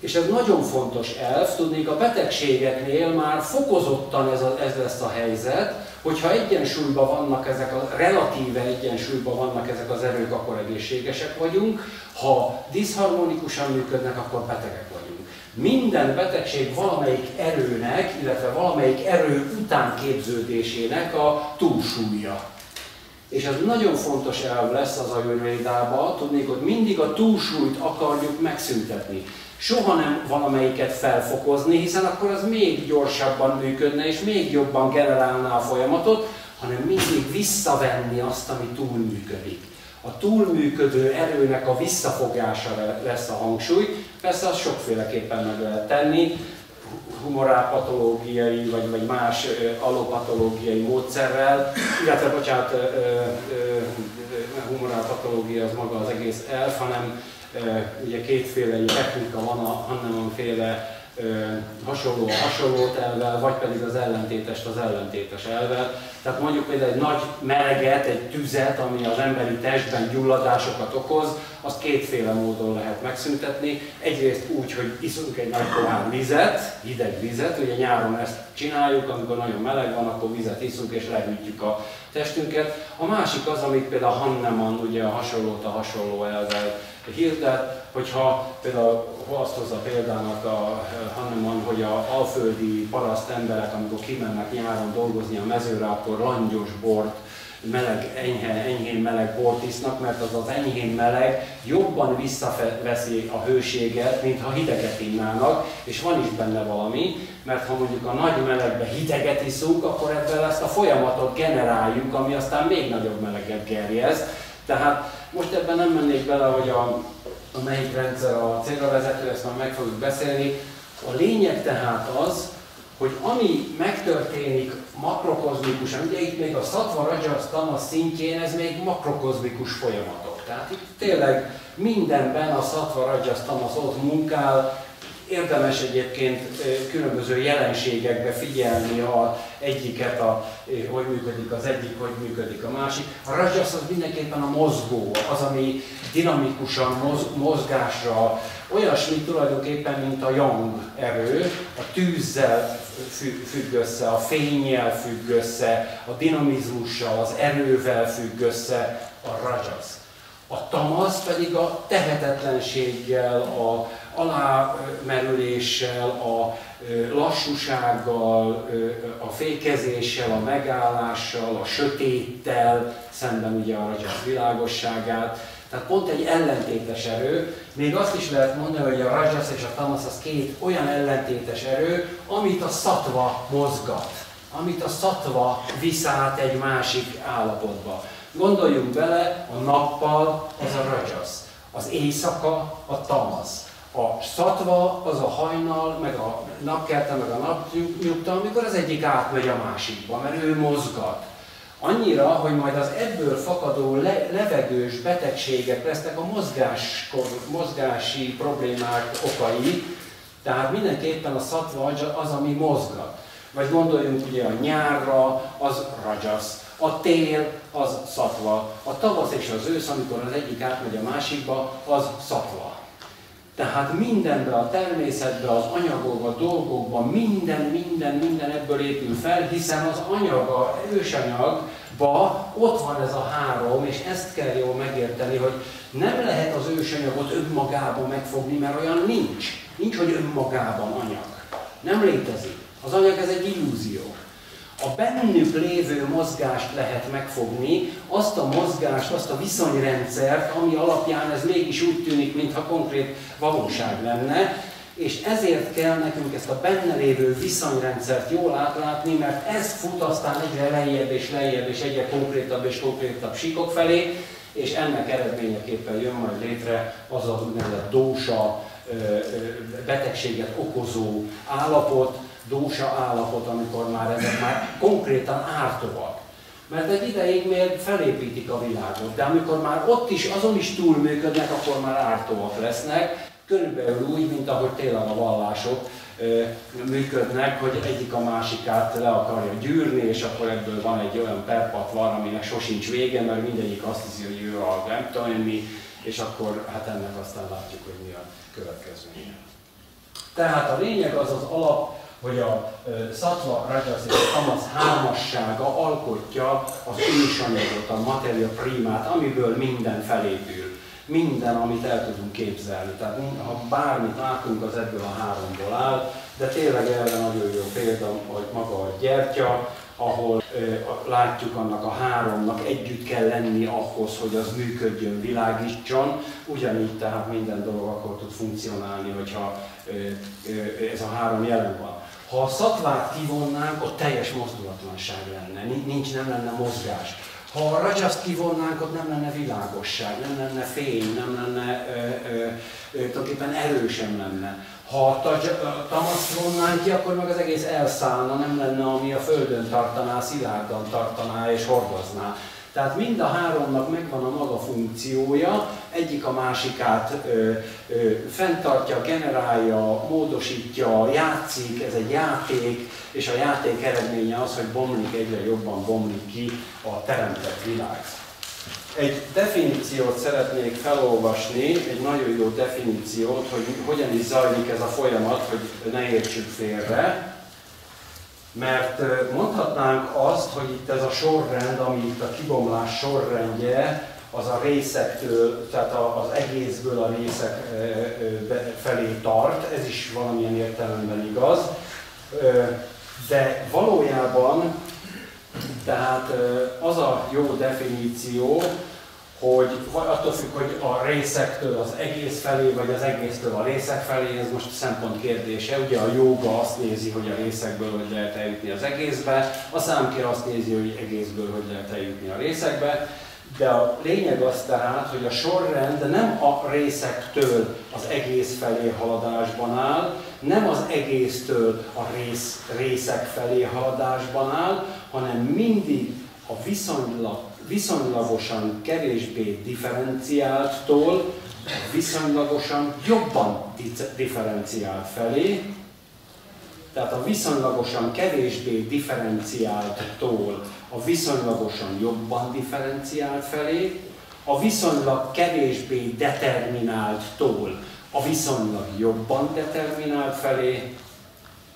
És ez nagyon fontos elv, tudnék a betegségeknél már fokozottan ez, a, ez lesz a helyzet, hogyha egyensúlyban vannak ezek a, relatíve egyensúlyban vannak ezek az erők, akkor egészségesek vagyunk, ha diszharmonikusan működnek, akkor betegek vagyunk. Minden betegség valamelyik erőnek, illetve valamelyik erő után képződésének a túlsúlya. És ez nagyon fontos elv lesz az ajurvédában, tudnék, hogy mindig a túlsúlyt akarjuk megszüntetni soha nem valamelyiket felfokozni, hiszen akkor az még gyorsabban működne, és még jobban generálná a folyamatot, hanem mindig visszavenni azt, ami túlműködik. A túlműködő erőnek a visszafogása lesz a hangsúly, persze azt sokféleképpen meg lehet tenni, humorálpatológiai vagy, vagy más alopatológiai módszerrel, illetve bocsánat, humorálpatológia az maga az egész elf, hanem ugye kétféle technika van, a Hanneman féle hasonló a hasonlót elvel, vagy pedig az ellentétest az ellentétes elvel. Tehát mondjuk például egy nagy meleget, egy tüzet, ami az emberi testben gyulladásokat okoz, azt kétféle módon lehet megszüntetni. Egyrészt úgy, hogy iszunk egy nagy pohár vizet, hideg vizet, ugye nyáron ezt csináljuk, amikor nagyon meleg van, akkor vizet iszunk és lehűtjük a testünket. A másik az, amit például Hanneman ugye a hasonlót a hasonló elvel hirdet, hogyha például azt hozza példának a Hanneman, hogy a alföldi paraszt emberek, amikor kimennek nyáron dolgozni a mezőre, akkor langyos bort, meleg, enyhe, enyhén meleg bort isznak, mert az az enyhén meleg jobban visszaveszi a hőséget, mint ha hideget innának, és van is benne valami, mert ha mondjuk a nagy melegbe hideget iszunk, akkor ebből ezt a folyamatot generáljuk, ami aztán még nagyobb meleget gerjez. Tehát most ebben nem mennék bele, hogy a, a melyik rendszer a célra vezető, ezt már meg fogjuk beszélni. A lényeg tehát az, hogy ami megtörténik makrokozmikusan, ugye itt még a Sattva Rajas szintjén ez még makrokozmikus folyamatok. Tehát itt tényleg mindenben a Sattva Rajas ott munkál, Érdemes egyébként különböző jelenségekbe figyelni a egyiket, a, hogy működik az egyik, hogy működik a másik. A rajas az mindenképpen a mozgó, az, ami dinamikusan moz, mozgásra, olyasmi tulajdonképpen, mint a yang erő, a tűzzel függ össze, a fényjel függ össze, a dinamizmussal, az erővel függ össze a rajas. A tamasz pedig a tehetetlenséggel, a, alámerüléssel, a lassúsággal, a fékezéssel, a megállással, a sötéttel, szemben ugye a ragyasz világosságát. Tehát pont egy ellentétes erő. Még azt is lehet mondani, hogy a rajas és a tamasz az két olyan ellentétes erő, amit a szatva mozgat, amit a szatva visz át egy másik állapotba. Gondoljunk bele, a nappal az a rajas, az éjszaka a tamasz. A szatva az a hajnal, meg a napkelte, meg a napnyugta, amikor az egyik átmegy a másikba, mert ő mozgat. Annyira, hogy majd az ebből fakadó le, levegős betegségek lesznek a mozgás, mozgási problémák okai, tehát mindenképpen a szatva az, ami mozgat. Vagy gondoljunk ugye a nyárra, az rajasz, a tél az szatva, a tavasz és az ősz, amikor az egyik átmegy a másikba, az szatva. Tehát mindenbe, a természetbe, az anyagokba, dolgokba, minden, minden, minden ebből épül fel, hiszen az anyaga, ősanyagba ott van ez a három, és ezt kell jól megérteni, hogy nem lehet az ősanyagot önmagában megfogni, mert olyan nincs. Nincs, hogy önmagában anyag. Nem létezik. Az anyag ez egy illúzió a bennük lévő mozgást lehet megfogni, azt a mozgást, azt a viszonyrendszert, ami alapján ez mégis úgy tűnik, mintha konkrét valóság lenne, és ezért kell nekünk ezt a benne lévő viszonyrendszert jól átlátni, mert ez fut aztán egyre lejjebb és lejjebb és egyre konkrétabb és konkrétabb síkok felé, és ennek eredményeképpen jön majd létre az az úgynevezett dósa, betegséget okozó állapot, dósa állapot, amikor már ezek már konkrétan ártóak. Mert egy ideig még felépítik a világot, de amikor már ott is, azon is túlműködnek, akkor már ártóak lesznek, körülbelül úgy, mint ahogy tényleg a vallások működnek, hogy egyik a másikát le akarja gyűrni, és akkor ebből van egy olyan perpatvar, aminek sosincs vége, mert mindegyik azt hiszi, hogy ő a nem tudom mi, és akkor hát ennek aztán látjuk, hogy mi a következménye. Tehát a lényeg az az alap, hogy a szatva, rajas és a tamasz hármassága alkotja az ősanyagot, a materia primát, amiből minden felépül. Minden, amit el tudunk képzelni. Tehát ha bármit látunk, az ebből a háromból áll, de tényleg erre nagyon jó példa, hogy maga a gyertya, ahol ö, látjuk annak a háromnak együtt kell lenni ahhoz, hogy az működjön, világítson. Ugyanígy tehát minden dolog akkor tud funkcionálni, hogyha ö, ö, ez a három jelen van. Ha a szatvát kivonnánk, ott teljes mozdulatlanság lenne, nincs, nem lenne mozgás. Ha a rajaszt kivonnánk, ott nem lenne világosság, nem lenne fény, nem lenne, ö, ö, ö, tulajdonképpen erő sem lenne. Ha a tamaszt vonnánk ki, akkor meg az egész elszállna, nem lenne, ami a földön tartaná, szilárdan tartaná és hordozná. Tehát mind a háromnak megvan a maga funkciója, egyik a másikát ö, ö, fenntartja, generálja, módosítja, játszik, ez egy játék, és a játék eredménye az, hogy bomlik egyre jobban bomlik ki a teremtett világ. Egy definíciót szeretnék felolvasni, egy nagyon jó definíciót, hogy hogyan is zajlik ez a folyamat, hogy ne értsük félre. Mert mondhatnánk azt, hogy itt ez a sorrend, ami itt a kibomlás sorrendje, az a részektől, tehát az egészből a részek felé tart, ez is valamilyen értelemben igaz, de valójában tehát az a jó definíció, hogy attól függ, hogy a részektől az egész felé, vagy az egésztől a részek felé, ez most szempont kérdése. Ugye a joga azt nézi, hogy a részekből hogy lehet eljutni az egészbe, a számkér azt nézi, hogy egészből hogy lehet eljutni a részekbe, de a lényeg az tehát, hogy a sorrend nem a részektől az egész felé haladásban áll, nem az egésztől a rész, részek felé haladásban áll, hanem mindig a viszonylag viszonylagosan kevésbé differenciálttól viszonylagosan jobban differenciált felé, tehát a viszonylagosan kevésbé differenciálttól a viszonylagosan jobban differenciált felé, a viszonylag kevésbé determinálttól a viszonylag jobban determinált felé,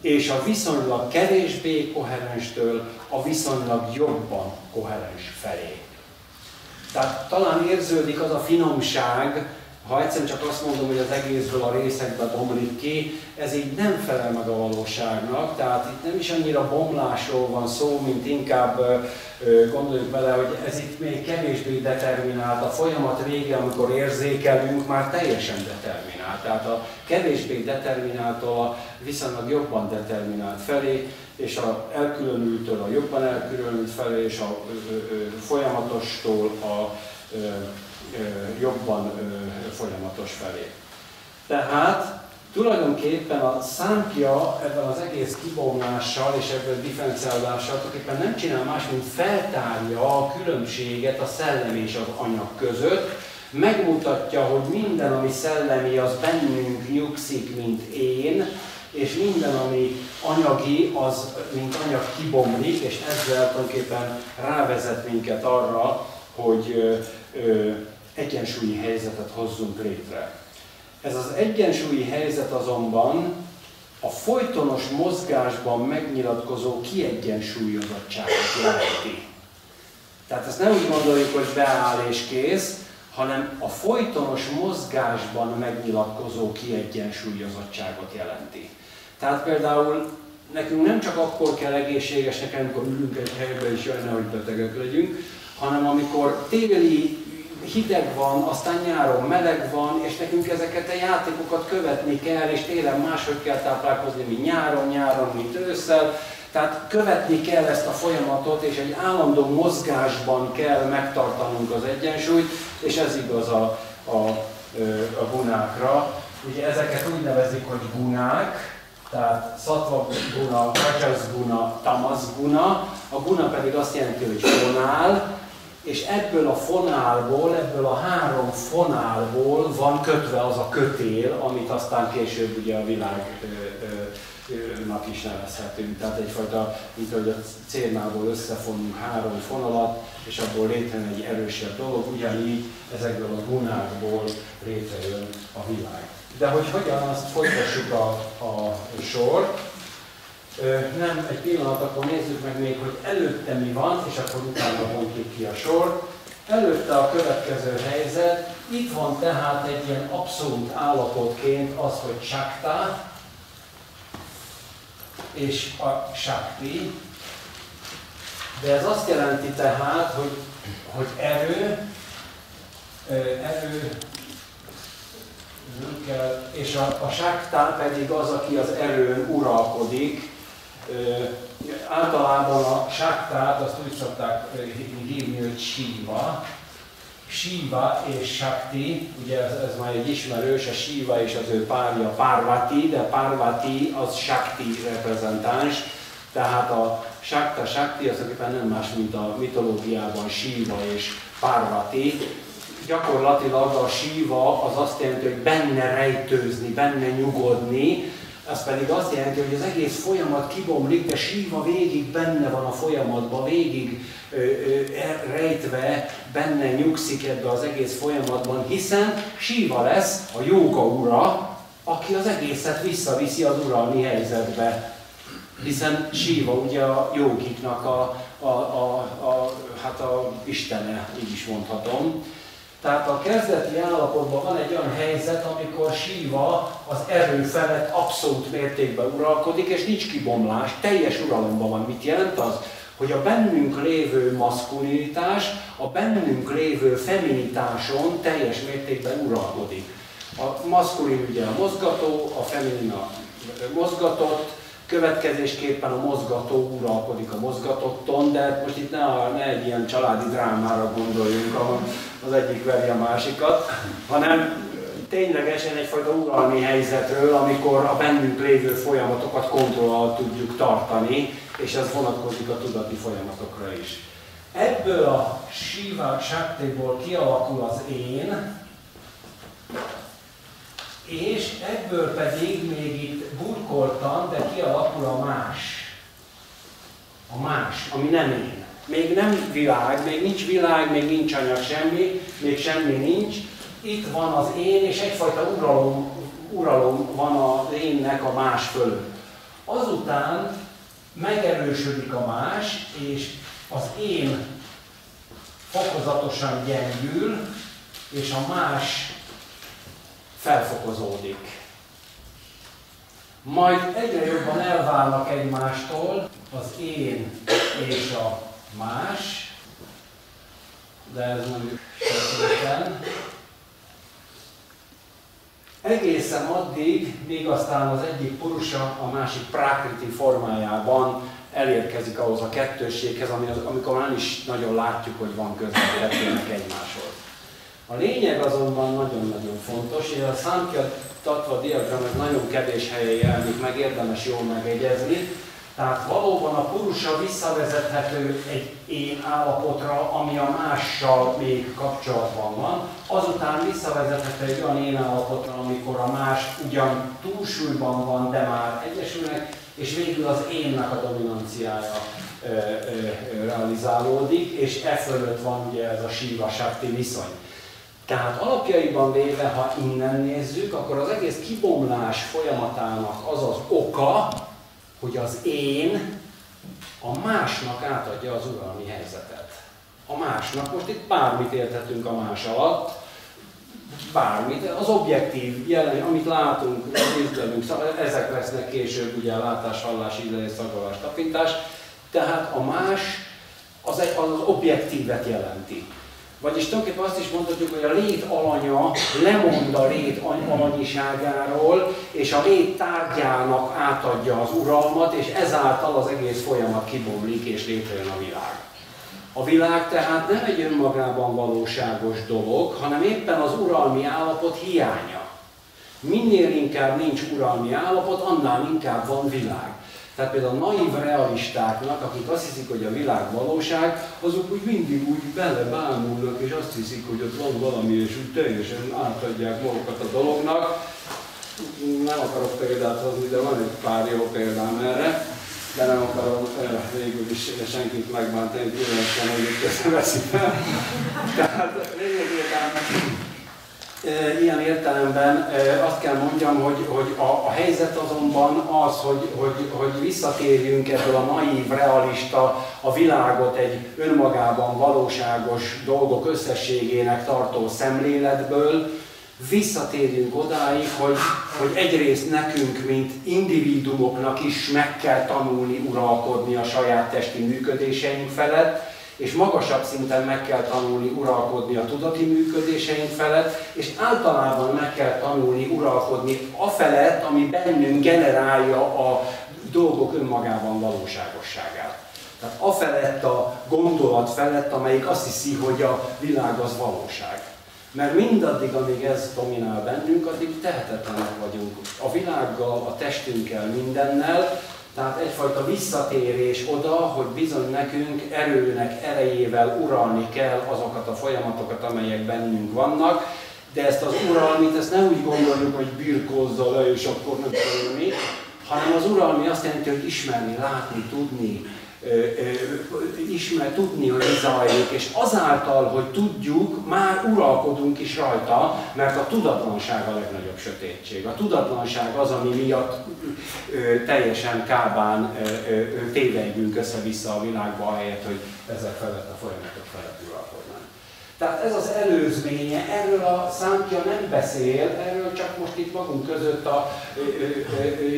és a viszonylag kevésbé koherenstől a viszonylag jobban koherens felé. Tehát talán érződik az a finomság, ha egyszerűen csak azt mondom, hogy az egészből a részekbe bomlik ki, ez így nem felel meg a valóságnak, tehát itt nem is annyira bomlásról van szó, mint inkább gondoljuk bele, hogy ez itt még kevésbé determinált. A folyamat vége, amikor érzékelünk, már teljesen determinált. Tehát a kevésbé determináltól a viszonylag jobban determinált felé, és a elkülönültől a jobban elkülönült felé, és a folyamatostól a jobban folyamatos felé. Tehát tulajdonképpen a számpja ebben az egész kibomlással és ebben a differenciálással tulajdonképpen nem csinál más, mint feltárja a különbséget a szellem és az anyag között, megmutatja, hogy minden, ami szellemi, az bennünk nyugszik, mint én, és minden, ami anyagi, az mint anyag kibomlik, és ezzel tulajdonképpen rávezet minket arra, hogy ö, ö, egyensúlyi helyzetet hozzunk létre. Ez az egyensúlyi helyzet azonban a folytonos mozgásban megnyilatkozó kiegyensúlyozottságot jelenti. Tehát ezt nem úgy gondoljuk, hogy beáll és kész, hanem a folytonos mozgásban megnyilatkozó kiegyensúlyozottságot jelenti. Tehát például nekünk nem csak akkor kell egészségesnek, amikor ülünk egy helyben és jönne, hogy betegek legyünk, hanem amikor téli hideg van, aztán nyáron meleg van, és nekünk ezeket a játékokat követni kell, és télen máshogy kell táplálkozni, mint nyáron, nyáron, mint ősszel. Tehát követni kell ezt a folyamatot, és egy állandó mozgásban kell megtartanunk az egyensúlyt, és ez igaz a, a, a gunákra. Ugye ezeket úgy nevezik, hogy gunák, tehát szatva guna, rajas guna, tamas guna. A guna pedig azt jelenti, hogy fonál, és ebből a fonálból, ebből a három fonálból van kötve az a kötél, amit aztán később ugye a világnak is nevezhetünk. Tehát egyfajta, mint hogy a cérnából összefonunk három fonalat, és abból létrejön egy erősebb dolog, ugyanígy ezekből a gunákból létrejön a világ. De hogy hogyan azt folytassuk a, a sort, nem, egy pillanat, akkor nézzük meg még, hogy előtte mi van, és akkor utána bontjuk ki a sor. Előtte a következő helyzet, itt van tehát egy ilyen abszolút állapotként az, hogy sakta és a sakti, de ez azt jelenti tehát, hogy, hogy erő, erő, és a, a sakta pedig az, aki az erőn uralkodik, általában a sáktát azt úgy szokták hívni, hogy síva. Síva és Sakti, ugye ez, ez már egy ismerős, a Síva és az ő párja Parvati, de Parvati az Sakti reprezentáns, tehát a Sakta Sakti az akiben nem más, mint a mitológiában Síva és Parvati. Gyakorlatilag a Síva az azt jelenti, hogy benne rejtőzni, benne nyugodni, ez pedig azt jelenti, hogy az egész folyamat kibomlik, de síva végig benne van a folyamatban, végig ö, ö, e, rejtve, benne nyugszik ebbe az egész folyamatban, hiszen síva lesz a jóga ura, aki az egészet visszaviszi az uralmi helyzetbe. Hiszen síva ugye a jogiknak a, a, a, a, hát a istene, így is mondhatom. Tehát a kezdeti állapotban van egy olyan helyzet, amikor síva az erő felett abszolút mértékben uralkodik, és nincs kibomlás, teljes uralomban van. Mit jelent az? Hogy a bennünk lévő maszkulinitás, a bennünk lévő feminitáson teljes mértékben uralkodik. A maszkulin ugye a mozgató, a feminin a mozgatott, következésképpen a mozgató uralkodik a mozgatotton, de most itt ne, ne egy ilyen családi drámára gondoljunk, ahol az egyik veri a másikat, hanem ténylegesen egyfajta uralmi helyzetről, amikor a bennünk lévő folyamatokat kontroll alatt tudjuk tartani, és ez vonatkozik a tudati folyamatokra is. Ebből a Shiva Shaktiból kialakul az én, és ebből pedig még itt burkoltam, de kialakul a más. A más, ami nem én. Még nem világ, még nincs világ, még nincs anyag semmi, még semmi nincs. Itt van az én, és egyfajta uralom, uralom van az énnek a más fölött. Azután megerősödik a más, és az én fokozatosan gyengül, és a más felfokozódik. Majd egyre jobban elválnak egymástól az én és a más, de ez mondjuk sötéten. Egészen addig, míg aztán az egyik purusa a másik prakriti formájában elérkezik ahhoz a az, amikor már is nagyon látjuk, hogy van közel kettőnek egymáshoz. A lényeg azonban nagyon-nagyon fontos, és a Samkhya Tatva diagram ez nagyon kevés helyen jelenik meg, érdemes jól megegyezni, Tehát valóban a purusa visszavezethető egy én állapotra, ami a mással még kapcsolatban van, azután visszavezethető egy olyan én állapotra, amikor a más ugyan túlsúlyban van, de már egyesülnek, és végül az énnek a dominanciája ö, ö, realizálódik, és e fölött van ugye ez a síva viszony. Tehát alapjaiban véve, ha innen nézzük, akkor az egész kibomlás folyamatának az az oka, hogy az én a másnak átadja az uralmi helyzetet. A másnak, most itt bármit érthetünk a más alatt, bármit, az objektív jelen, amit látunk, észlelünk, ezek lesznek később ugye a látás, hallás, ízlelés, szagolás, tapintás, tehát a más az, egy, az objektívet jelenti. Vagyis tulajdonképpen azt is mondhatjuk, hogy a lét alanya lemond a lét alanyiságáról, és a lét tárgyának átadja az uralmat, és ezáltal az egész folyamat kibomlik, és létrejön a világ. A világ tehát nem egy önmagában valóságos dolog, hanem éppen az uralmi állapot hiánya. Minél inkább nincs uralmi állapot, annál inkább van világ. Tehát például a naív realistáknak, akik azt hiszik, hogy a világ valóság, azok úgy mindig úgy belebámulnak, és azt hiszik, hogy ott van valami, és úgy teljesen átadják magukat a dolognak. Nem akarok példát hozni, de van egy pár jó példám erre, de nem akarom eh, végül is senkit megbántani, különösen, hogy összeveszik fel. [LAUGHS] Tehát lényegében ilyen értelemben azt kell mondjam, hogy, hogy a, a helyzet azonban az, hogy, hogy, hogy visszatérjünk ebből a naív, realista, a világot egy önmagában valóságos dolgok összességének tartó szemléletből, visszatérjünk odáig, hogy, hogy egyrészt nekünk, mint individumoknak is meg kell tanulni uralkodni a saját testi működéseink felett, és magasabb szinten meg kell tanulni uralkodni a tudati működéseink felett, és általában meg kell tanulni uralkodni a felett, ami bennünk generálja a dolgok önmagában valóságosságát. Tehát a felett a gondolat felett, amelyik azt hiszi, hogy a világ az valóság. Mert mindaddig, amíg ez dominál bennünk, addig tehetetlenek vagyunk a világgal, a testünkkel, mindennel, tehát egyfajta visszatérés oda, hogy bizony nekünk erőnek erejével uralni kell azokat a folyamatokat, amelyek bennünk vannak, de ezt az uralmit, ezt nem úgy gondoljuk, hogy birkózza le, és akkor nem tudom mi, hanem az uralmi azt jelenti, hogy ismerni, látni, tudni, ismer, tudni, hogy zajlik, és azáltal, hogy tudjuk, már uralkodunk is rajta, mert a tudatlanság a legnagyobb sötétség. A tudatlanság az, ami miatt ö, teljesen kábán tévejgünk össze-vissza a világba, ahelyett, hogy ezek felett a folyamatok felett uralkodnánk. Tehát ez az előzménye, erről a számtja nem beszél, erről csak most itt magunk között a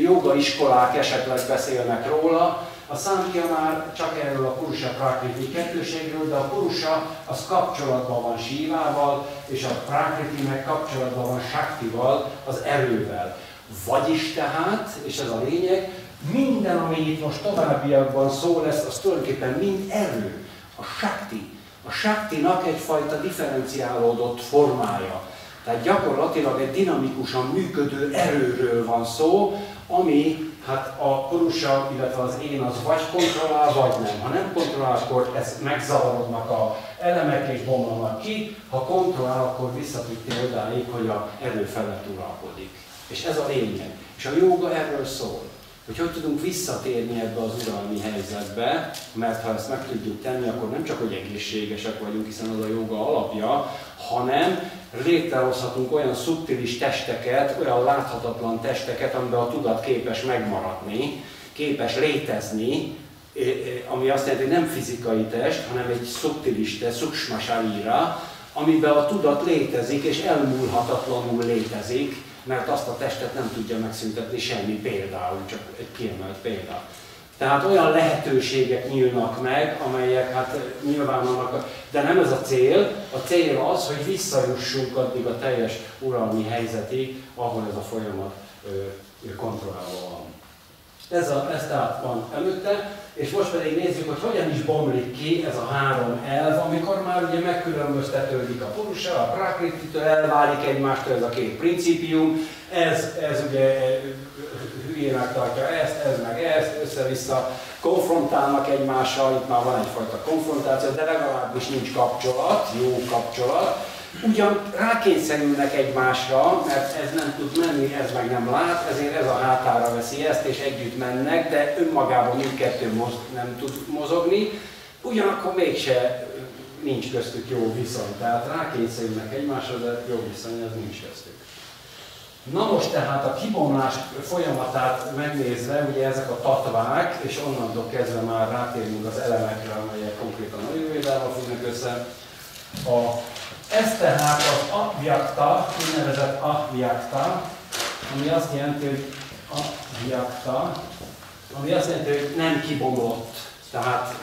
jogaiskolák esetleg beszélnek róla, a Samkhya már csak erről a Purusha Prakriti kettőségről, de a Purusha az kapcsolatban van Sívával, és a Prakriti meg kapcsolatban van Shaktival, az erővel. Vagyis tehát, és ez a lényeg, minden, ami itt most továbbiakban szó lesz, az tulajdonképpen mind erő. A Shakti. A Shaktinak egyfajta differenciálódott formája. Tehát gyakorlatilag egy dinamikusan működő erőről van szó, ami hát a kurusa, illetve az én az vagy kontrollál, vagy nem. Ha nem kontrollál, akkor ez megzavarodnak a elemek és bomlanak ki, ha kontrollál, akkor visszatűnti odáig, hogy a erő felett uralkodik. És ez a lényeg. És a joga erről szól hogy hogy tudunk visszatérni ebbe az uralmi helyzetbe, mert ha ezt meg tudjuk tenni, akkor nem csak, hogy egészségesek vagyunk, hiszen az a joga alapja, hanem létrehozhatunk olyan szubtilis testeket, olyan láthatatlan testeket, amiben a tudat képes megmaradni, képes létezni, ami azt jelenti, hogy nem fizikai test, hanem egy szubtilis test, suksma amiben a tudat létezik és elmúlhatatlanul létezik, mert azt a testet nem tudja megszüntetni semmi például, csak egy kiemelt példa. Tehát olyan lehetőségek nyílnak meg, amelyek hát nyilván vannak, de nem ez a cél. A cél az, hogy visszajussunk addig a teljes uralmi helyzetig, ahol ez a folyamat kontrollálva van. Ez, a, ez tehát van előtte, és most pedig nézzük, hogy hogyan is bomlik ki ez a három elv, amikor már ugye megkülönböztetődik a purusa, a prakrititől elválik egymástól ez a két principium, ez, ez ugye hülyének tartja ezt, ez meg ezt, össze-vissza konfrontálnak egymással, itt már van egyfajta konfrontáció, de legalábbis nincs kapcsolat, jó kapcsolat. Ugyan rákényszerülnek egymásra, mert ez nem tud menni, ez meg nem lát, ezért ez a hátára veszi ezt, és együtt mennek, de önmagában mindkettő moz, nem tud mozogni. Ugyanakkor mégse nincs köztük jó viszony. Tehát rákényszerülnek egymásra, de jó viszony az nincs köztük. Na most tehát a kibomlás folyamatát megnézve, ugye ezek a tatvák, és onnantól kezdve már rátérünk az elemekre, amelyek konkrétan a jövőjével függnek össze. A, ez tehát az abjakta, úgynevezett abjakta, ami azt jelenti, hogy abjakta, ami azt jelenti, hogy nem kibomlott, tehát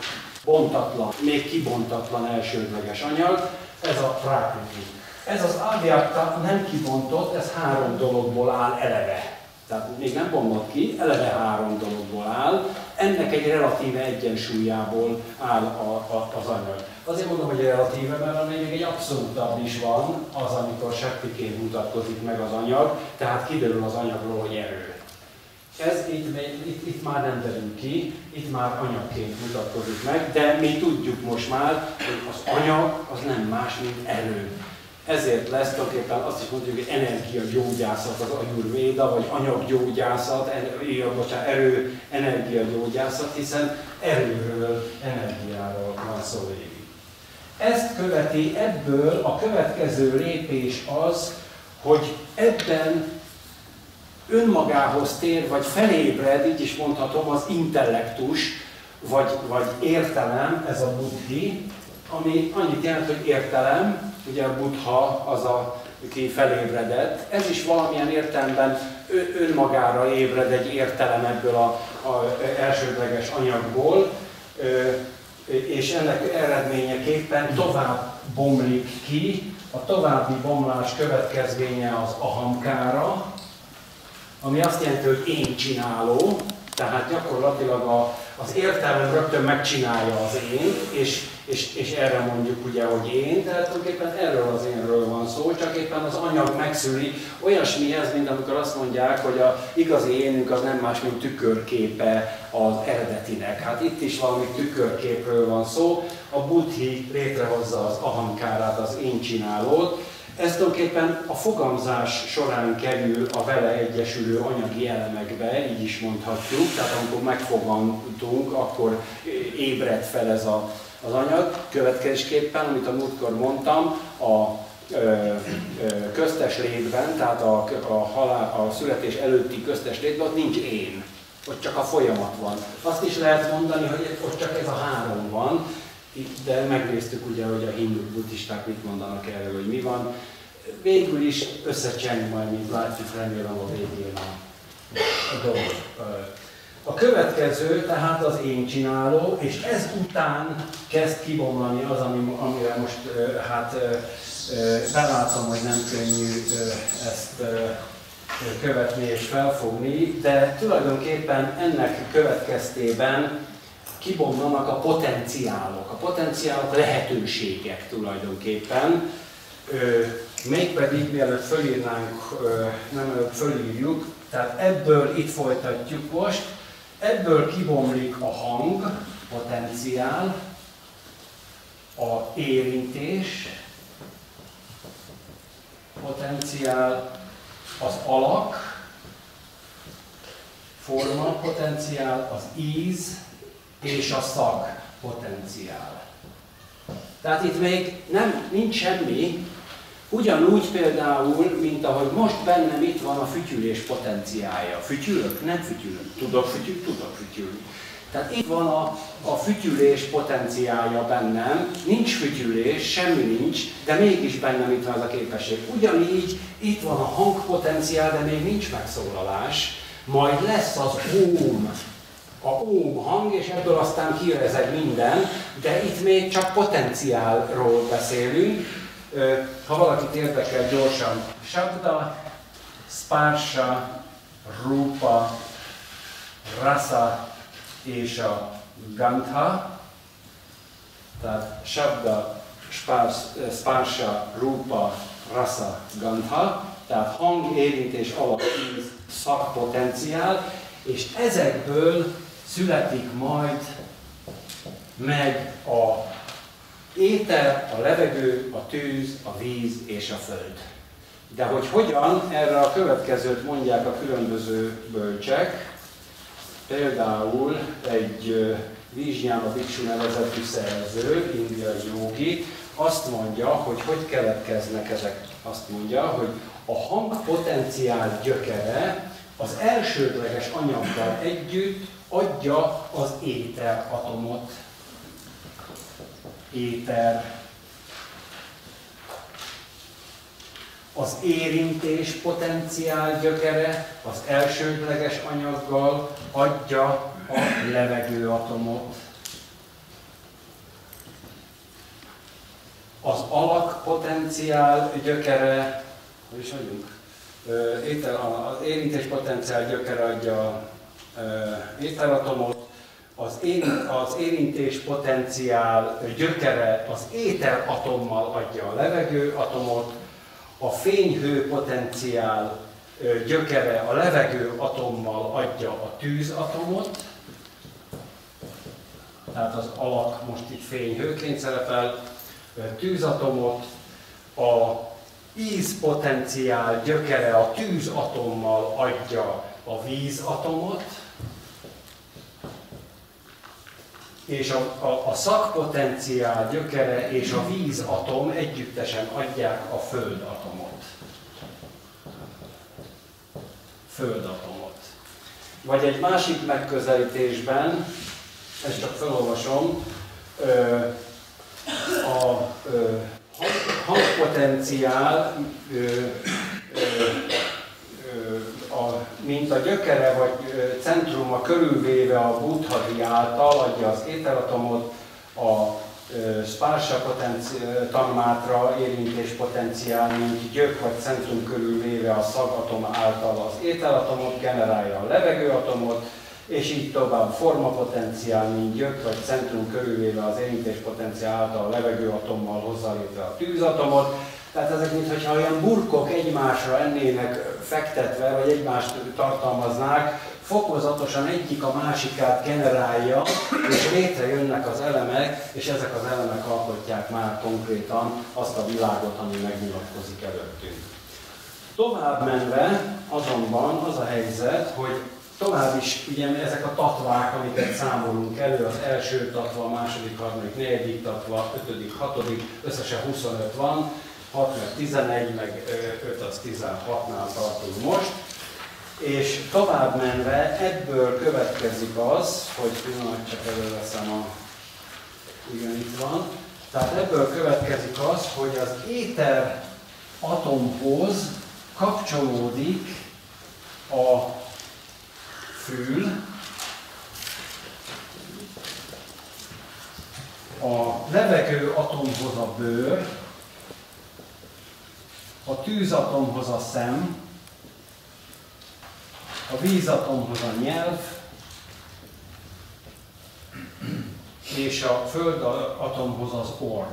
bontatlan, még kibontatlan elsődleges anyag, ez a prákriti. Ez az ágiakta nem kibontott, ez három dologból áll eleve. Tehát még nem bomlott ki, eleve három dologból áll. Ennek egy relatíve egyensúlyából áll a, a, az anyag. Azért mondom, hogy relatíve, mert még egy abszolútabb is van, az, amikor sektiként mutatkozik meg az anyag, tehát kiderül az anyagról, hogy erő. Ez itt, itt, itt már nem derül ki, itt már anyagként mutatkozik meg, de mi tudjuk most már, hogy az anyag az nem más, mint erő. Ezért lesz tulajdonképpen azt is mondjuk, hogy energiagyógyászat az ajurvéda, vagy anyaggyógyászat, bocsánat, erő, energiagyógyászat, hiszen erőről, energiáról van szó végig. Ezt követi ebből a következő lépés az, hogy ebben önmagához tér, vagy felébred, így is mondhatom, az intellektus, vagy, vagy értelem, ez a buddhi, ami annyit jelent, hogy értelem, ugye a buddha az, a, aki felébredett. Ez is valamilyen értelemben önmagára ébred egy értelem ebből a, a elsődleges anyagból, és ennek eredményeképpen tovább bomlik ki, a további bomlás következménye az ahamkára, ami azt jelenti, hogy én csináló, tehát gyakorlatilag a, az értelem rögtön megcsinálja az én, és, és, és erre mondjuk ugye, hogy én, tehát tulajdonképpen erről az énről van szó, csak éppen az anyag megszüli olyasmi ez, mint amikor azt mondják, hogy a igazi énünk az nem más, mint tükörképe az eredetinek. Hát itt is valami tükörképről van szó, a buddhi létrehozza az ahamkárát, az én csinálót, ez tulajdonképpen a fogamzás során kerül a vele egyesülő anyagi elemekbe, így is mondhatjuk, tehát amikor megfogantunk, akkor ébred fel ez a, az anyag. Következésképpen, amit a múltkor mondtam, a köztes létben, tehát a, a, halál, a születés előtti köztes létben, ott nincs én, ott csak a folyamat van. Azt is lehet mondani, hogy ott csak ez a három van, de megnéztük ugye, hogy a hinduk buddhisták mit mondanak erről, hogy mi van. Végül is összecseng majd, mint látjuk, remélem a végén a, dolog. A következő tehát az én csináló, és ez után kezd kibomlani az, ami, amire most hát belátom, hogy nem könnyű ezt követni és felfogni, de tulajdonképpen ennek következtében kibomlanak a potenciálok. A potenciálok lehetőségek tulajdonképpen, mégpedig mielőtt fölírnánk, nem előtt fölírjuk, tehát ebből itt folytatjuk most, ebből kibomlik a hang, potenciál, a érintés, potenciál, az alak, forma potenciál, az íz, és a szag potenciál. Tehát itt még nem, nincs semmi, ugyanúgy például, mint ahogy most bennem itt van a fütyülés potenciája. Fütyülök? Nem fütyülök. Tudok fütyülni? Tudok fütyülni. Tehát itt van a, a fütyülés potenciája bennem, nincs fütyülés, semmi nincs, de mégis bennem itt van az a képesség. Ugyanígy itt van a hangpotenciál, de még nincs megszólalás, majd lesz az óm, a óm hang, és ebből aztán kirezeg minden, de itt még csak potenciálról beszélünk. Ha valakit érdekel, gyorsan. Shabda, Sparsha, Rupa, Rasa és a Gantha. Tehát Shabda, Sparsha, Rupa, Rasa, Gantha. Tehát hang, érintés, alap, szakpotenciál, és ezekből születik majd meg a étel, a levegő, a tűz, a víz és a föld. De hogy hogyan, erre a következőt mondják a különböző bölcsek. Például egy Vizsnyána Biksu nevezetű szerző, indiai jogi, azt mondja, hogy hogy keletkeznek ezek. Azt mondja, hogy a hangpotenciál gyökere az elsődleges anyaggal együtt adja az éter atomot. Éter. Az érintés potenciál gyökere az elsődleges anyaggal adja a levegőatomot. Az alakpotenciál gyökere, hogy is vagyunk? Étel, az érintés potenciál gyökere adja éteratomot, az, én, az érintés potenciál gyökere az éteratommal adja a levegőatomot, a fényhő potenciál gyökere a levegő atommal adja a tűzatomot, tehát az alak most itt fényhőként szerepel, tűzatomot, a ízpotenciál gyökere a tűzatommal adja a vízatomot, és a, a, a szakpotenciál gyökere és a vízatom együttesen adják a földatomot. Földatomot. Vagy egy másik megközelítésben, ezt csak felolvasom, a hangpotenciál a, mint a gyökere vagy centruma körülvéve a buddhadi által adja az ételatomot, a spársa tanmátra érintés potenciál, mint gyök vagy centrum körülvéve a szagatom által az ételatomot, generálja a levegőatomot, és így tovább formapotenciál, mint gyök vagy centrum körülvéve az érintés által a levegőatommal hozza létre a tűzatomot, tehát ezek mintha olyan burkok egymásra ennének fektetve, vagy egymást tartalmaznák, fokozatosan egyik a másikát generálja, és létrejönnek az elemek, és ezek az elemek alkotják már konkrétan azt a világot, ami megnyilatkozik előttünk. Tovább menve azonban az a helyzet, hogy tovább is ugye ezek a tatvák, amiket számolunk elő, az első tatva, a második, harmadik, negyedik tatva, ötödik, hatodik, összesen 25 van, 6 meg 11, meg 5 az 16-nál tartunk most. És tovább menve ebből következik az, hogy pillanat csak előveszem a... Igen, itt van. Tehát ebből következik az, hogy az éter atomhoz kapcsolódik a fül, a levegő atomhoz a bőr, a tűzatomhoz a szem, a vízatomhoz a nyelv, és a föld atomhoz az orr.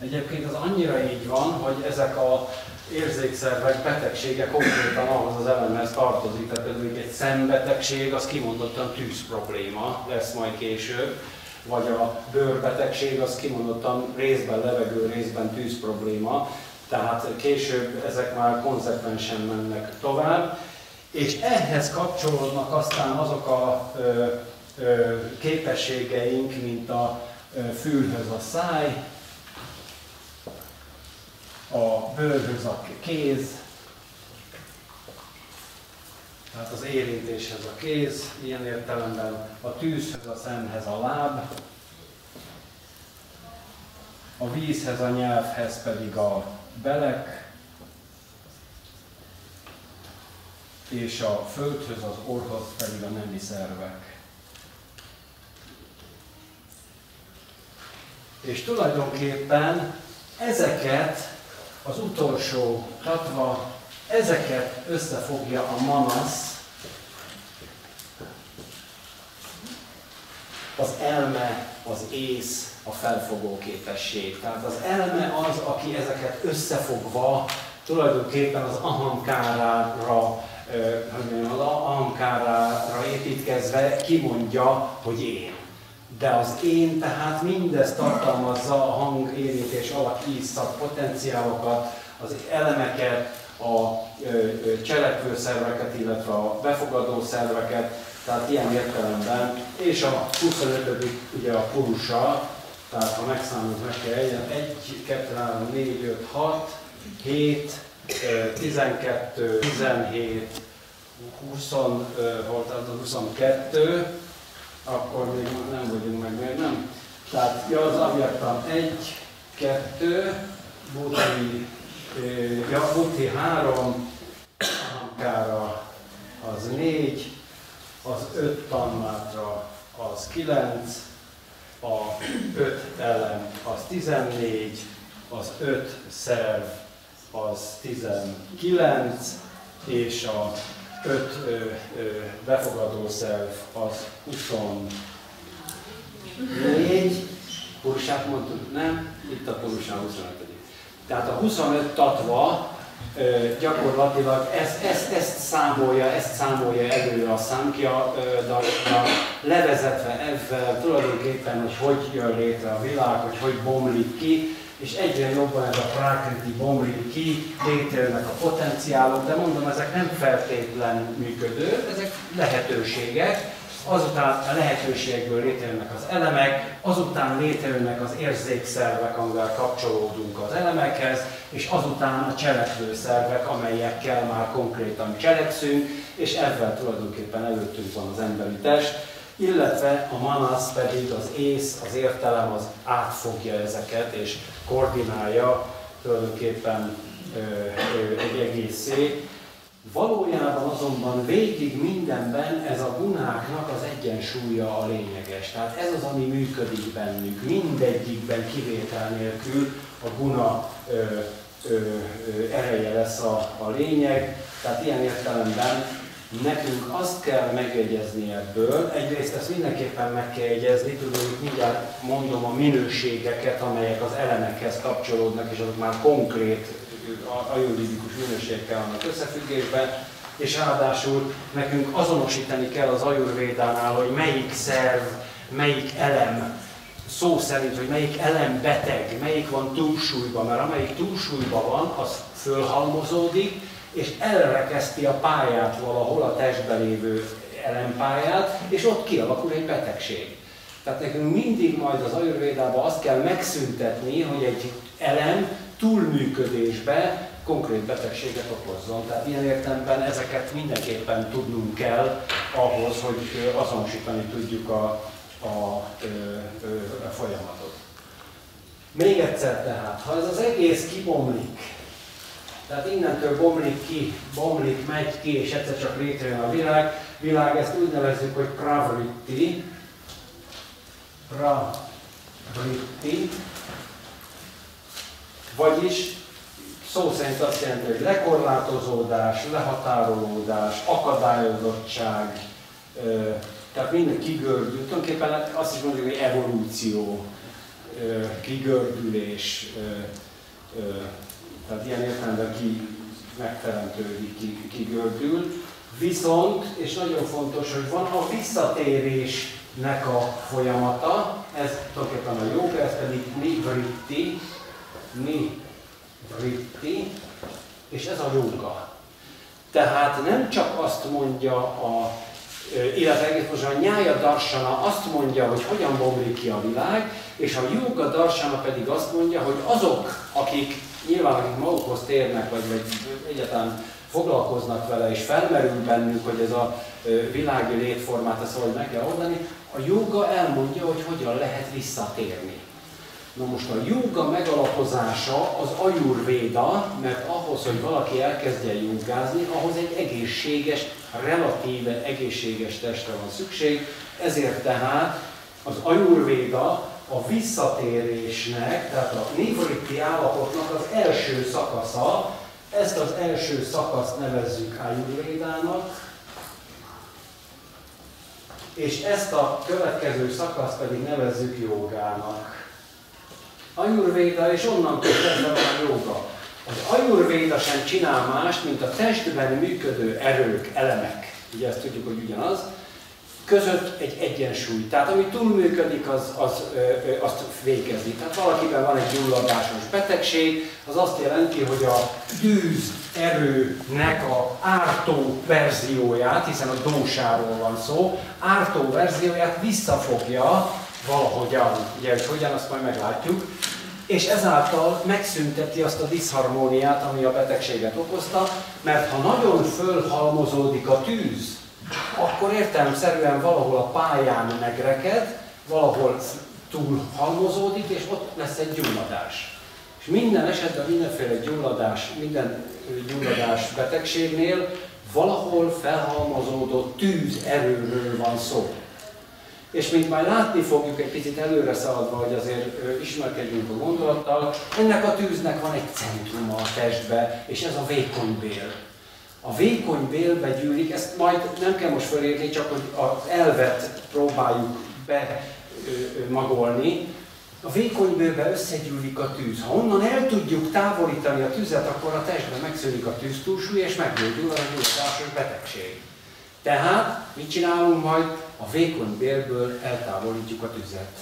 Egyébként az annyira így van, hogy ezek a érzékszervek betegsége konkrétan ahhoz az elemhez tartozik. Tehát például egy szembetegség, az kimondottan tűz probléma lesz majd később, vagy a bőrbetegség, az kimondottan részben levegő, részben tűz probléma. Tehát később ezek már konzekvensen mennek tovább, és ehhez kapcsolódnak aztán azok a ö, ö, képességeink, mint a fülhöz a száj, a bőrhöz a kéz, tehát az érintéshez a kéz, ilyen értelemben a tűzhöz, a szemhez a láb, a vízhez, a nyelvhez pedig a belek, és a földhöz, az orhoz pedig a nemi szervek. És tulajdonképpen ezeket az utolsó tatva, ezeket összefogja a manasz, az elme, az ész, a felfogó képesség. Tehát az elme az, aki ezeket összefogva tulajdonképpen az ahamkárára az ahankárára építkezve kimondja, hogy én. De az én tehát mindezt tartalmazza a hang, érintés, alak, íz, szak potenciálokat, az elemeket, a cselekvő szerveket, illetve a befogadó szerveket, tehát ilyen értelemben, és a 25. ugye a purusa, tehát ha megszámolunk meg kell 1, 2, 3, 4, 5, 6, 7, 12, 17, 20, volt az 22, akkor még nem vagyunk meg, még nem. Tehát ja, az abjaktam 1, 2, Buti, ja, Buti 3, Ankára az 4, az 5 tanmátra az 9, a 5 elem az 14, az 5 szerv az 19, és a 5 befogadó szerv az 24. Pursát mondtuk, nem? Itt a purusá 25. Tehát a 25 tatva gyakorlatilag ezt, ezt, ezt, számolja, ezt számolja elő a számkja, de levezetve ezzel tulajdonképpen, hogy hogy jön létre a világ, hogy hogy bomlik ki, és egyre jobban ez a prákriti bomlik ki, létrejönnek a potenciálok, de mondom, ezek nem feltétlen működő, ezek lehetőségek, azután a lehetőségből létrejönnek az elemek, azután létrejönnek az érzékszervek, amivel kapcsolódunk az elemekhez, és azután a cselekvő szervek, amelyekkel már konkrétan cselekszünk, és ezzel tulajdonképpen előttünk van az emberi test, illetve a manas pedig az ész, az értelem az átfogja ezeket, és koordinálja tulajdonképpen ö, ö, egy egészé, Valójában azonban végig mindenben ez a gunáknak az egyensúlya a lényeges. Tehát ez az, ami működik bennük. Mindegyikben kivétel nélkül a guna ö, ö, ö, ereje lesz a, a lényeg. Tehát ilyen értelemben nekünk azt kell megjegyezni ebből, egyrészt ezt mindenképpen meg kell jegyezni, tudom, hogy mindjárt mondom a minőségeket, amelyek az elemekhez kapcsolódnak, és azok már konkrét ajurvédikus minőségekkel vannak összefüggésben, és ráadásul nekünk azonosítani kell az ajurvédánál, hogy melyik szerv, melyik elem, szó szerint, hogy melyik elem beteg, melyik van túlsúlyban, mert amelyik túlsúlyban van, az fölhalmozódik, és elrekeszti a pályát valahol, a testben lévő elempályát, és ott kialakul egy betegség. Tehát nekünk mindig majd az ajurvédában azt kell megszüntetni, hogy egy elem túlműködésbe konkrét betegséget okozzon. Tehát ilyen értelemben ezeket mindenképpen tudnunk kell ahhoz, hogy azonosítani tudjuk a, a, a, a folyamatot. Még egyszer tehát, ha ez az egész kibomlik, tehát innentől bomlik ki, bomlik, megy ki, és egyszer csak létrejön a világ, világ ezt úgy nevezzük, hogy pravritti, pravritti, vagyis szó szerint azt jelenti, hogy lekorlátozódás, lehatárolódás, akadályozottság, tehát minden kigördül, tulajdonképpen azt is mondjuk, hogy evolúció, kigördülés, tehát ilyen értelemben ki megteremtődik, ki, kigördül. Viszont, és nagyon fontos, hogy van a visszatérésnek a folyamata, ez tulajdonképpen a jóga, ez pedig nivritti, mi vritti, és ez a jóga. Tehát nem csak azt mondja a, illetve egész most a nyája darsana azt mondja, hogy hogyan bomlik ki a világ, és a jóga darsana pedig azt mondja, hogy azok, akik nyilván akik magukhoz térnek, vagy, vagy egyáltalán foglalkoznak vele, és felmerül bennük, hogy ez a világi létformát ezt valahogy meg kell oldani, a joga elmondja, hogy hogyan lehet visszatérni. Na most a joga megalapozása az ajurvéda, mert ahhoz, hogy valaki elkezdjen jogázni, ahhoz egy egészséges, relatíve egészséges testre van szükség, ezért tehát az ajurvéda a visszatérésnek, tehát a nivritti állapotnak az első szakasza, ezt az első szakaszt nevezzük ajurvédának, és ezt a következő szakaszt pedig nevezzük jogának. Ajurvéda, és onnantól kezdve a joga. Az ajurvéda sem csinál mást, mint a testben működő erők, elemek, ugye ezt tudjuk, hogy ugyanaz, között egy egyensúly. Tehát ami túlműködik, az, az, azt végezni. Tehát valakiben van egy gyulladásos betegség, az azt jelenti, hogy a tűz erőnek a ártó verzióját, hiszen a dósáról van szó, ártó verzióját visszafogja valahogyan. Ugye, hogy hogyan, azt majd meglátjuk és ezáltal megszünteti azt a diszharmóniát, ami a betegséget okozta, mert ha nagyon fölhalmozódik a tűz, akkor értelemszerűen valahol a pályán megreked, valahol túl halmozódik, és ott lesz egy gyulladás. És minden esetben mindenféle gyulladás, minden gyulladás betegségnél valahol felhalmozódott tűz erőről van szó. És mint majd látni fogjuk egy picit előre szaladva, hogy azért ismerkedjünk a gondolattal, ennek a tűznek van egy centruma a testbe, és ez a vékony bél. A vékony bélbe gyűlik, ezt majd nem kell most fölírni, csak hogy az elvet próbáljuk bemagolni. A vékony bélbe összegyűlik a tűz. Ha onnan el tudjuk távolítani a tüzet, akkor a testben megszűnik a tűztúlsúly, és meggyógyul a gyulladásos betegség. Tehát mit csinálunk majd? A vékony bélből eltávolítjuk a tüzet.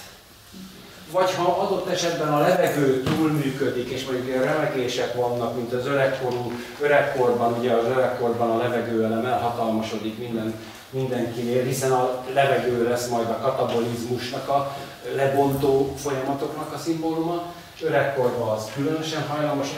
Vagy ha adott esetben a levegő túlműködik, és mondjuk ilyen remegések vannak, mint az öregkorú, öregkorban, ugye az öregkorban a levegőelem elhatalmasodik minden, mindenkinél, hiszen a levegő lesz majd a katabolizmusnak, a lebontó folyamatoknak a szimbóluma, és öregkorban az különösen hajlamos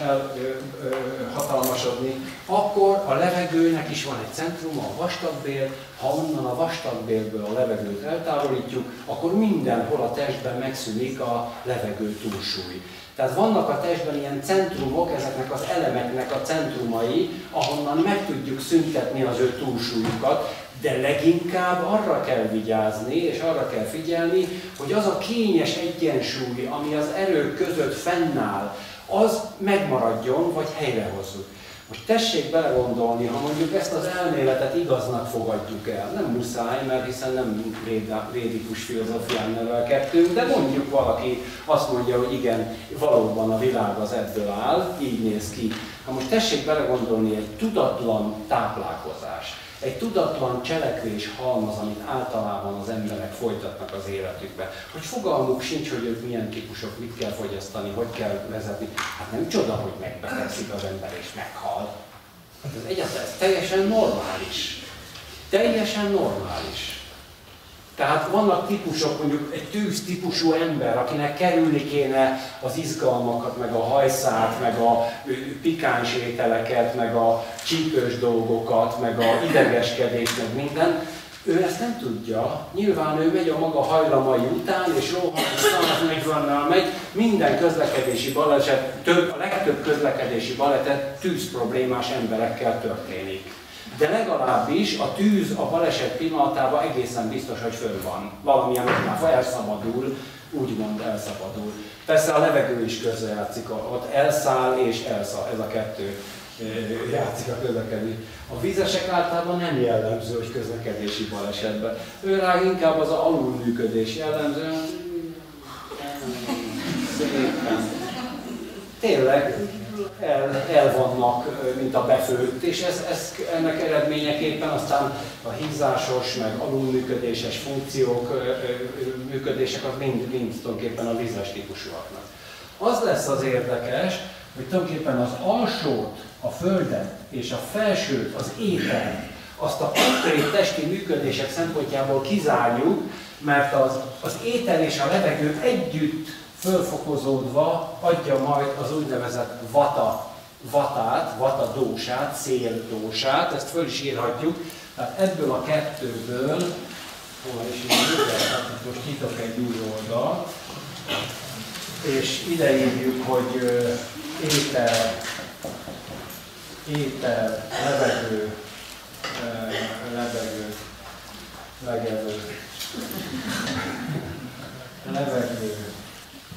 elhatalmasodni, akkor a levegőnek is van egy centrum, a vastagbél, ha onnan a vastagbélből a levegőt eltávolítjuk, akkor mindenhol a testben megszűnik a levegő túlsúly. Tehát vannak a testben ilyen centrumok, ezeknek az elemeknek a centrumai, ahonnan meg tudjuk szüntetni az ő túlsúlyukat, de leginkább arra kell vigyázni, és arra kell figyelni, hogy az a kényes egyensúly, ami az erők között fennáll, az megmaradjon, vagy helyrehozzuk. Most tessék belegondolni, ha mondjuk ezt az elméletet igaznak fogadjuk el, nem muszáj, mert hiszen nem védikus filozófián nevelkedtünk, de mondjuk valaki azt mondja, hogy igen, valóban a világ az ebből áll, így néz ki. Ha most tessék belegondolni egy tudatlan táplálkozás, egy tudatlan cselekvés halmaz, amit általában az emberek folytatnak az életükben. Hogy fogalmuk sincs, hogy ők milyen típusok, mit kell fogyasztani, hogy kell vezetni. Hát nem csoda, hogy megbetegszik az ember és meghal. Hát ez egyáltalán ez teljesen normális. Teljesen normális. Tehát vannak típusok, mondjuk egy tűz típusú ember, akinek kerülni kéne az izgalmakat, meg a hajszát, meg a pikáns ételeket, meg a csípős dolgokat, meg a idegeskedést, meg minden, ő ezt nem tudja. Nyilván ő megy a maga hajlamai után, és rohan, 140-nel megy, minden közlekedési baleset, több, a legtöbb közlekedési baleset tűz problémás emberekkel történik de legalábbis a tűz a baleset pillanatában egészen biztos, hogy föl van. Valamilyen már elszabadul, úgymond elszabadul. Persze a levegő is közrejátszik, ott elszáll és elszáll, ez a kettő játszik a közlekedés. A vízesek általában nem jellemző, hogy közlekedési balesetben. Ő rá inkább az a alulműködés jellemző. Szépen. [LAUGHS] Tényleg, el, el vannak, mint a befőtt, és ez, ez, ennek eredményeképpen aztán a hízásos, meg alulműködéses funkciók, működések, az mind, mind tulajdonképpen a vízes típusúaknak. Az lesz az érdekes, hogy tulajdonképpen az alsót, a földet és a felsőt, az étel, azt a konkrét testi működések szempontjából kizárjuk, mert az, az étel és a levegő együtt fölfokozódva adja majd az úgynevezett vata, vatát, vata dósát, széldósát, ezt föl is írhatjuk. Tehát ebből a kettőből, hol is így most nyitok egy új oldalt, és ide írjuk, hogy étel, étel, levegő, levegő, levegő, levegő,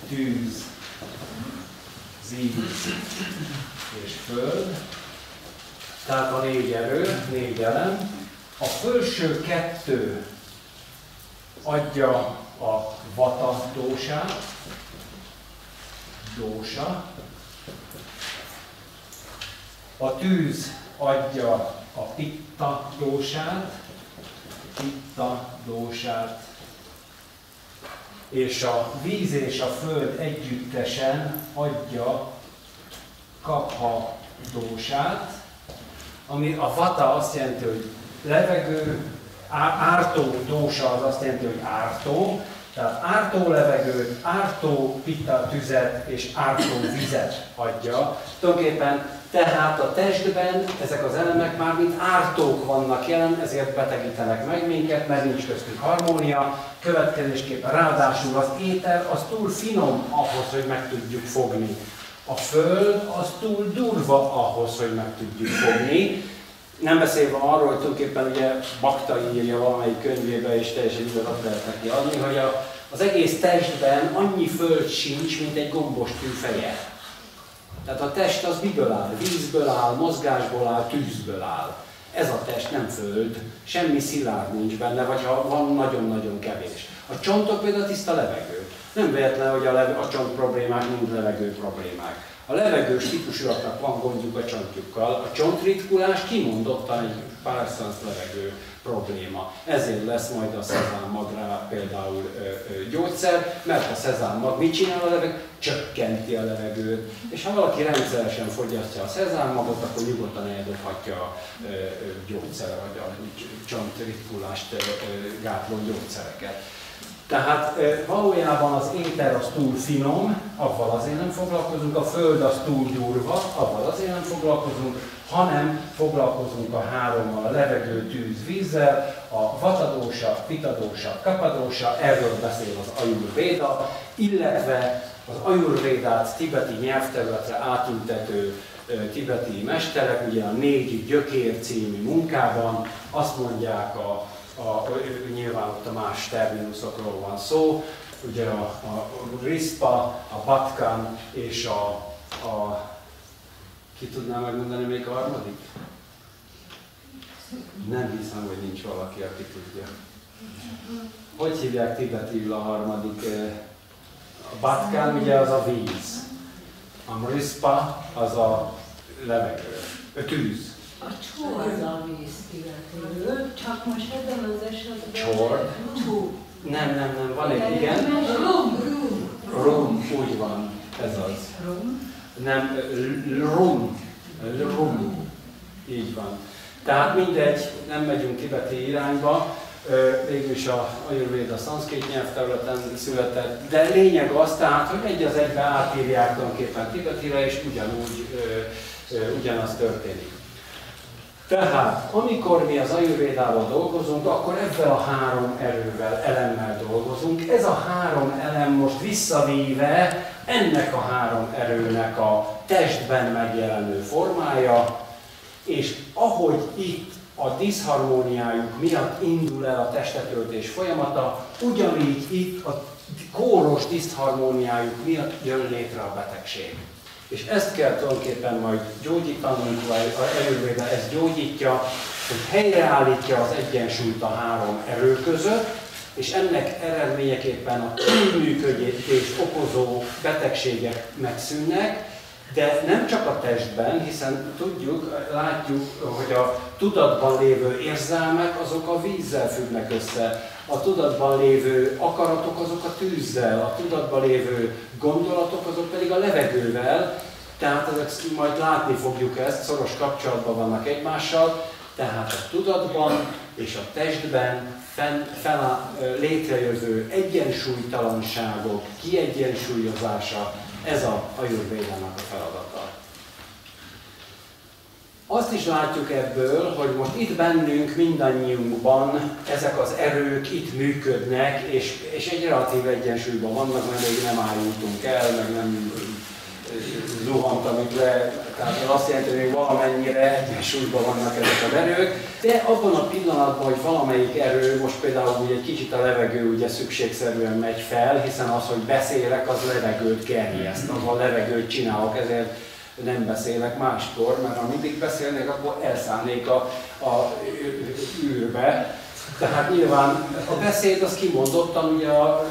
tűz, víz és föld. Tehát a négy erő, négy elem. A felső kettő adja a vata dósát, dósa, A tűz adja a pitta dósát, pitta dósát, és a víz és a föld együttesen adja kapha dósát, ami a vata azt jelenti, hogy levegő, ártó dósa az azt jelenti, hogy ártó, tehát ártó levegőt, ártó pitta tüzet és ártó vizet adja. Tulajdonképpen tehát a testben ezek az elemek már mint ártók vannak jelen, ezért betegítenek meg minket, mert nincs köztük harmónia. Következésképpen ráadásul az éter az túl finom ahhoz, hogy meg tudjuk fogni. A föld az túl durva ahhoz, hogy meg tudjuk fogni. Nem beszélve arról, hogy tulajdonképpen ugye Bakta írja valamelyik könyvébe, és teljesen igazat lehet neki adni, hogy a, az egész testben annyi föld sincs, mint egy gombos feje. Tehát a test az miből áll? Vízből áll, mozgásból áll, tűzből áll. Ez a test nem föld, semmi szilárd nincs benne, vagy ha van, nagyon-nagyon kevés. A csontok például tiszta levegő. Nem véletlen, hogy a, leve, a csont problémák mind levegő problémák. A levegős típusúaknak van gondjuk a csontjukkal, a csontritkulás kimondottan egy párszansz levegő probléma. Ezért lesz majd a szezámmagra például ö, ö, gyógyszer, mert a szezámmag mit csinál a levegő? Csökkenti a levegőt. És ha valaki rendszeresen fogyasztja a szezámmagot, akkor nyugodtan eldobhatja a gyógyszer, vagy a csontritkulást gátló gyógyszereket. Tehát valójában az éter az túl finom, avval azért nem foglalkozunk, a föld az túl durva, avval azért nem foglalkozunk, hanem foglalkozunk a hárommal, a levegő, tűz, vízzel, a vatadósa, pitadósa, kapadósa, erről beszél az Ayurvéda, illetve az Ayurvédát tibeti nyelvterületre átültető tibeti mesterek, ugye a négy gyökér című munkában azt mondják a a, nyilván ott a más terminusokról van szó, ugye a, a RISPA, a BATKAN és a, a ki tudná megmondani még a harmadik? Nem hiszem, hogy nincs valaki, aki tudja. Hogy hívják tibetül a harmadik? A Batkán ugye az a víz. A Mrispa az a levegő, a tűz. A csor a víz illetőről, csak most ebben az esetben... Csor? Csor. Nem, nem, nem, van egy, igen. Rum, rum. Rum, úgy van, ez az. Rum. Nem, rum, rum, így van. Tehát mindegy, nem megyünk tibeti irányba, végülis a Ayurveda szanszkét nyelvterületen született, de lényeg az tehát, hogy egy az egybe átírják tulajdonképpen tibetire, és ugyanúgy ugyanaz történik. Tehát, amikor mi az ajurvédával dolgozunk, akkor ebben a három erővel, elemmel dolgozunk. Ez a három elem most visszavíve ennek a három erőnek a testben megjelenő formája, és ahogy itt a diszharmóniájuk miatt indul el a testetöltés folyamata, ugyanígy itt a kóros diszharmóniájuk miatt jön létre a betegség. És ezt kell tulajdonképpen majd gyógyítanunk, vagy a Ayurveda ezt gyógyítja, hogy helyreállítja az egyensúlyt a három erő között, és ennek eredményeképpen a túlműködés okozó betegségek megszűnnek, de nem csak a testben, hiszen tudjuk, látjuk, hogy a tudatban lévő érzelmek azok a vízzel függnek össze, a tudatban lévő akaratok azok a tűzzel, a tudatban lévő gondolatok azok pedig a levegővel, tehát ezek, majd látni fogjuk ezt, szoros kapcsolatban vannak egymással, tehát a tudatban és a testben fenn, fenn, létrejövő egyensúlytalanságok kiegyensúlyozása, ez a ajurvédának a feladata. Azt is látjuk ebből, hogy most itt bennünk, mindannyiunkban ezek az erők itt működnek, és, és egy relatív egyensúlyban vannak, mert még nem állítunk el, meg nem zuhantam itt le, tehát az azt jelenti, hogy még valamennyire egyensúlyban vannak ezek az erők, de abban a pillanatban, hogy valamelyik erő, most például ugye egy kicsit a levegő ugye szükségszerűen megy fel, hiszen az, hogy beszélek, az levegőt gerjeszt, az a levegőt csinálok, ezért nem beszélek máskor, mert ha mindig beszélnék, akkor elszállnék a, a űrbe. Tehát nyilván a beszéd az kimondottan ugye a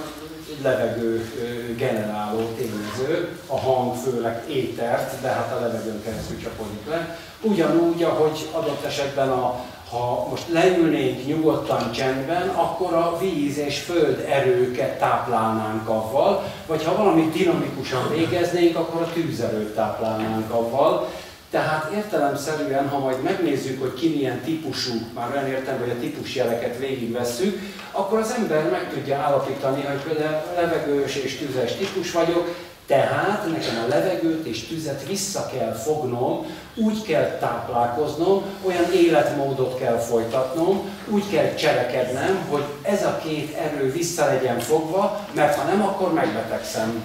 levegő generáló tényező, a hang főleg étert, de hát a levegőn keresztül csapodik le. Ugyanúgy, ahogy adott esetben a, ha most leülnénk nyugodtan csendben, akkor a víz és föld erőket táplálnánk avval, vagy ha valamit dinamikusan végeznénk, akkor a tűzerőt táplálnánk avval. Tehát értelemszerűen, ha majd megnézzük, hogy ki milyen típusú, már olyan értem, hogy a típusjeleket végigvesszük, akkor az ember meg tudja állapítani, hogy például levegős és tüzes típus vagyok, tehát nekem a levegőt és tüzet vissza kell fognom, úgy kell táplálkoznom, olyan életmódot kell folytatnom, úgy kell cselekednem, hogy ez a két erő vissza legyen fogva, mert ha nem, akkor megbetegszem.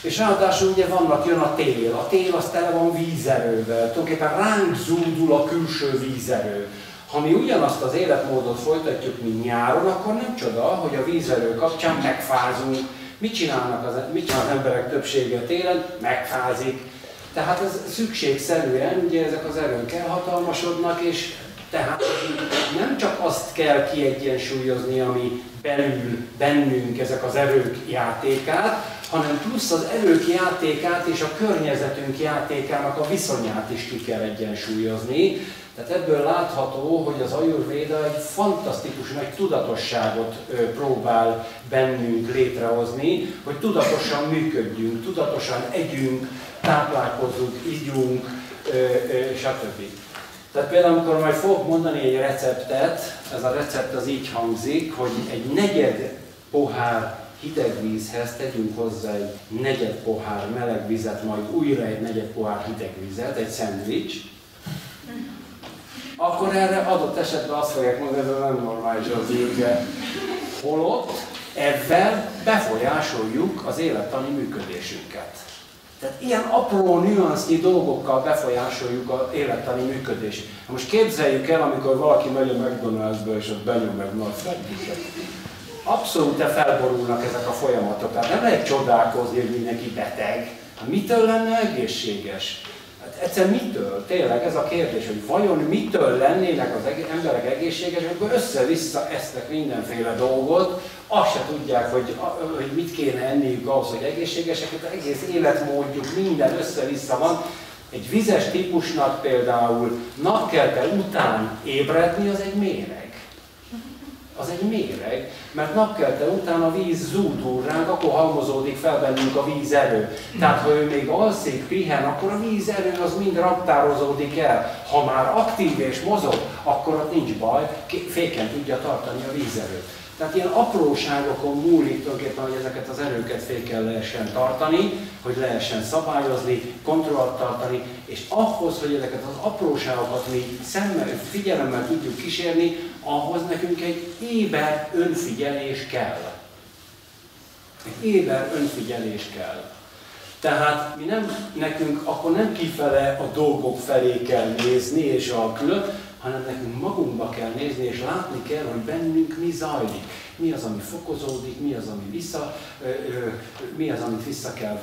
És ráadásul ugye vannak, jön a tél. A tél az tele van vízerővel. Tulajdonképpen ránk zúdul a külső vízerő. Ha mi ugyanazt az életmódot folytatjuk, mint nyáron, akkor nem csoda, hogy a vízerő kapcsán megfázunk. Mit csinálnak az, mit csinál az emberek többsége télen? Megfázik. Tehát ez szükségszerűen, ugye ezek az erők elhatalmasodnak, és tehát nem csak azt kell kiegyensúlyozni, ami belül bennünk ezek az erők játékát, hanem plusz az erők játékát és a környezetünk játékának a viszonyát is ki kell egyensúlyozni. Tehát ebből látható, hogy az Ayurvéda egy fantasztikus nagy tudatosságot próbál bennünk létrehozni, hogy tudatosan működjünk, tudatosan együnk, táplálkozunk, ígyunk, stb. Tehát például, amikor majd fogok mondani egy receptet, ez a recept az így hangzik, hogy egy negyed pohár hideg vízhez tegyünk hozzá egy negyed pohár meleg vizet, majd újra egy negyed pohár hideg vizet, egy szendvics, akkor erre adott esetben azt fogják mondani, ez nem normális az űrge. Holott ebben befolyásoljuk az élettani működésünket. Tehát ilyen apró nüansznyi dolgokkal befolyásoljuk az élettani működést. Most képzeljük el, amikor valaki megy a McDonald'sba és ott benyom meg nagy szendvicset abszolút felborulnak ezek a folyamatok. Tehát nem lehet csodálkozni, hogy mindenki beteg. Hát mitől lenne egészséges? Hát egyszer mitől? Tényleg ez a kérdés, hogy vajon mitől lennének az emberek egészségesek, akkor össze-vissza esznek mindenféle dolgot, azt se tudják, hogy, hogy mit kéne enniük ahhoz, hogy egészségesek, az egész életmódjuk, minden össze-vissza van. Egy vizes típusnak például napkelte után ébredni, az egy méreg az egy méreg, mert napkelte után a víz zúdul ránk, akkor halmozódik fel bennünk a vízerő. Tehát ha ő még alszik, pihen, akkor a vízerő az mind raktározódik el. Ha már aktív és mozog, akkor ott nincs baj, féken tudja tartani a vízerőt. Tehát ilyen apróságokon múlik tulajdonképpen, hogy ezeket az erőket féken lehessen tartani, hogy lehessen szabályozni, kontrollt tartani, és ahhoz, hogy ezeket az apróságokat mi szemmel, figyelemmel tudjuk kísérni, ahhoz nekünk egy éber önfigyelés kell. Egy éber önfigyelés kell. Tehát mi nem, nekünk akkor nem kifele a dolgok felé kell nézni, és a külön, hanem nekünk magunkba kell nézni, és látni kell, hogy bennünk mi zajlik. Mi az, ami fokozódik, mi az, ami vissza, mi az, amit vissza kell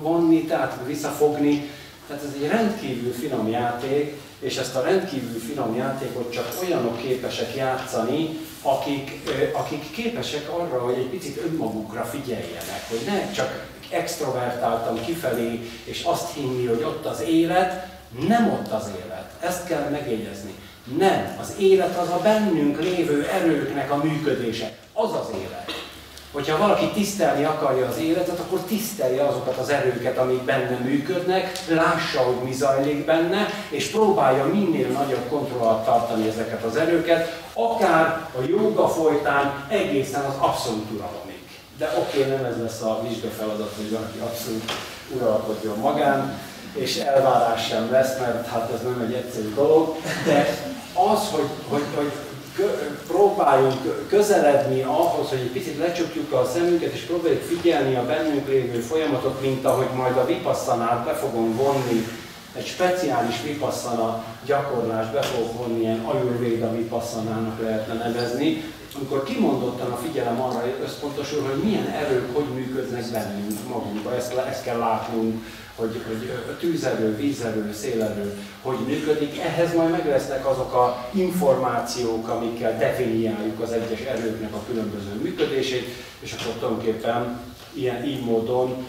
vonni, tehát visszafogni. Tehát ez egy rendkívül finom játék, és ezt a rendkívül finom játékot csak olyanok képesek játszani, akik, akik képesek arra, hogy egy picit önmagukra figyeljenek, hogy ne csak extrovertáltam kifelé, és azt hinni, hogy ott az élet, nem ott az élet. Ezt kell megjegyezni. Nem, az élet az a bennünk lévő erőknek a működése. Az az élet. Hogyha valaki tisztelni akarja az életet, akkor tisztelje azokat az erőket, amik benne működnek, lássa, hogy mi zajlik benne, és próbálja minél nagyobb kontroll alatt tartani ezeket az erőket, akár a joga folytán egészen az abszolút uralomig. De oké, okay, nem ez lesz a vizsgafeladat, hogy valaki abszolút uralkodjon magán, és elvárás sem lesz, mert hát ez nem egy egyszerű dolog, de az, hogy, hogy, hogy próbáljunk közeledni ahhoz, hogy egy picit lecsukjuk a szemünket, és próbáljuk figyelni a bennünk lévő folyamatot, mint ahogy majd a vipasszanát be fogom vonni, egy speciális vipasszana gyakorlást be fogok vonni, ilyen ajurvéda vipassanának lehetne nevezni, amikor kimondottan a figyelem arra összpontosul, hogy milyen erők hogy működnek bennünk magunkba, ezt, ezt kell látnunk, hogy, hogy tűzerő, vízerő, szélerő hogy működik. Ehhez majd meg lesznek azok a információk, amikkel definiáljuk az egyes erőknek a különböző működését, és akkor tulajdonképpen ilyen így módon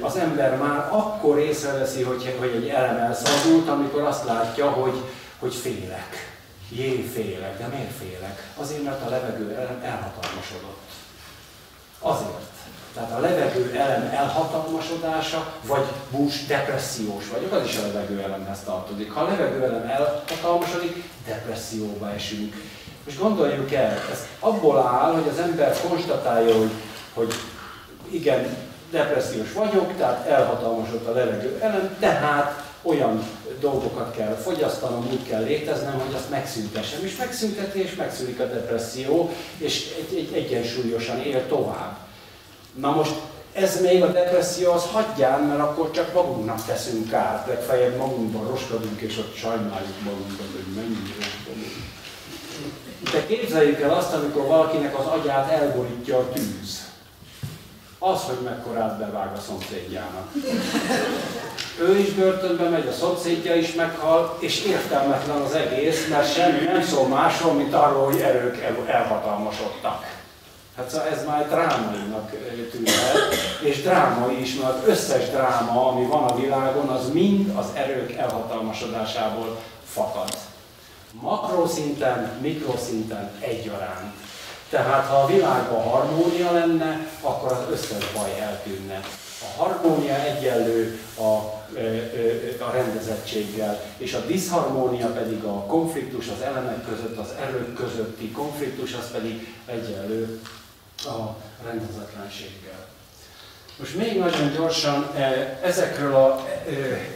az ember már akkor észreveszi, hogy, hogy egy elem elszabult, amikor azt látja, hogy, hogy félek. Jé, félek. De miért félek? Azért, mert a levegő elhatalmasodott. Azért. Tehát a levegő elem elhatalmasodása, vagy bús depressziós vagyok, az is a levegő elemhez tartozik. Ha a levegő elem elhatalmasodik, depresszióba esünk. És gondoljuk el, ez abból áll, hogy az ember konstatálja, hogy, hogy igen, depressziós vagyok, tehát elhatalmasodott a levegő elem, tehát olyan dolgokat kell fogyasztanom, úgy kell léteznem, hogy azt megszüntessem. És megszünteti, és megszűnik a depresszió, és egy, egy, egyensúlyosan él tovább. Na most ez még a depresszió, az hagyján, mert akkor csak magunknak teszünk kárt, legfeljebb magunkban roskadunk, és ott sajnáljuk magunkat, hogy mennyire De képzeljük el azt, amikor valakinek az agyát elborítja a tűz. Az, hogy mekkorát bevág a szomszédjának. Ő is börtönbe megy, a szomszédja is meghal, és értelmetlen az egész, mert semmi nem szól másról, mint arról, hogy erők elhatalmasodtak. Hát szóval ez már drámainak tűnhet, és drámai is, mert az összes dráma, ami van a világon, az mind az erők elhatalmasodásából fakad. Makroszinten, mikroszinten egyaránt. Tehát ha a világban harmónia lenne, akkor az összes baj eltűnne. A harmónia egyenlő a, a rendezettséggel, és a diszharmónia pedig a konfliktus az elemek között, az erők közötti konfliktus, az pedig egyenlő a rendezetlenséggel. Most még nagyon gyorsan ezekről a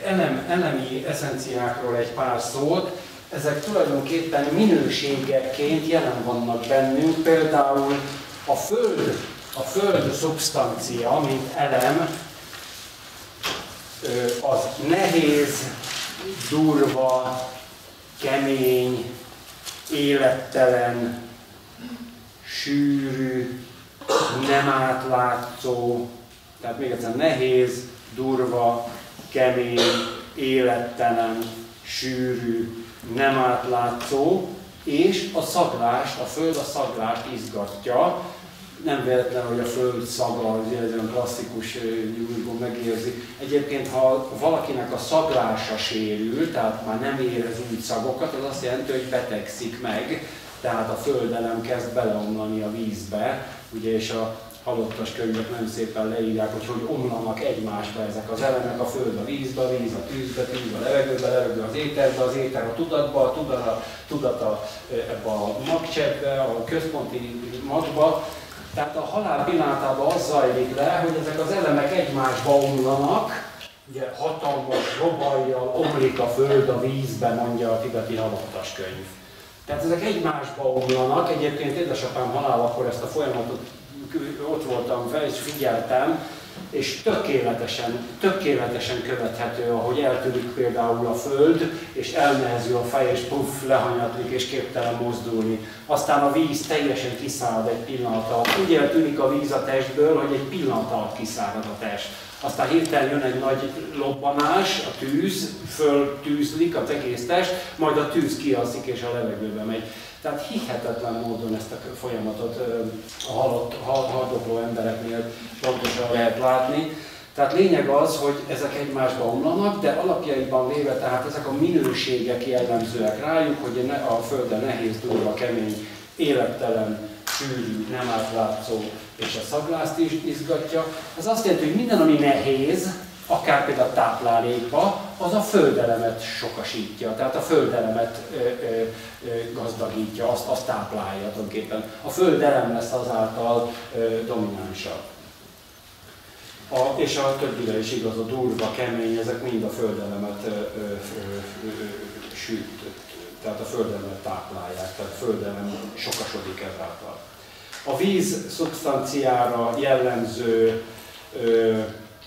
elem, elemi eszenciákról egy pár szót. Ezek tulajdonképpen minőségekként jelen vannak bennünk, például a Föld, a Föld szubstancia, mint elem, az nehéz, durva, kemény, élettelen, sűrű, nem átlátszó, tehát még egyszer nehéz, durva, kemény, élettelen, sűrű, nem átlátszó, és a szaglást, a föld a szaglást izgatja, nem véletlen, hogy a föld szaglal, ez egy klasszikus gyújtból megérzi. Egyébként, ha valakinek a szaglása sérül, tehát már nem érez úgy szagokat, az azt jelenti, hogy betegszik meg, tehát a földelem kezd beleomlani a vízbe, ugye, és a halottas könyvek nagyon szépen leírják, hogy hogy omlanak egymásba ezek az elemek, a föld a vízbe, a víz a tűzbe, tűz a levegőbe, levegő az éterbe, az éter a tudatba, a tudat a, tudat a, ebbe a magcseppbe, a központi magba. Tehát a halál pillanatában az zajlik le, hogy ezek az elemek egymásba omlanak, ugye hatalmas robajjal omlik a föld a vízbe, mondja a tibeti halottas könyv. Tehát ezek egymásba omlanak. Egyébként édesapám halálakor ezt a folyamatot ott voltam fel, és figyeltem, és tökéletesen, tökéletesen követhető, ahogy eltűnik például a föld, és elnehezül a fej, és puff, lehanyatlik, és képtelen mozdulni. Aztán a víz teljesen kiszárad egy pillanat alatt. Úgy eltűnik a víz a testből, hogy egy pillanat alatt kiszárad a test. Aztán hirtelen jön egy nagy lobbanás, a tűz, föltűzlik az egész test, majd a tűz kialszik és a levegőbe megy. Tehát hihetetlen módon ezt a folyamatot a halott, haldokló embereknél pontosan lehet látni. Tehát lényeg az, hogy ezek egymásba omlanak, de alapjaiban véve tehát ezek a minőségek jellemzőek rájuk, hogy a Földön nehéz, durva, kemény, élettelen, sűrű, nem átlátszó és a szaglászt is izgatja. Ez azt jelenti, hogy minden, ami nehéz, akár például a táplálékba, az a földelemet sokasítja, tehát a földelemet ö, ö, ö, gazdagítja, azt, azt táplálja tulajdonképpen. A földelem lesz azáltal ö, dominánsabb. A, és a többire is igaz, a durva, kemény, ezek mind a földelemet ö, ö, ö, ö, süt, tehát a földelemet táplálják, tehát a földelem sokasodik ezáltal. A víz szubstanciára jellemző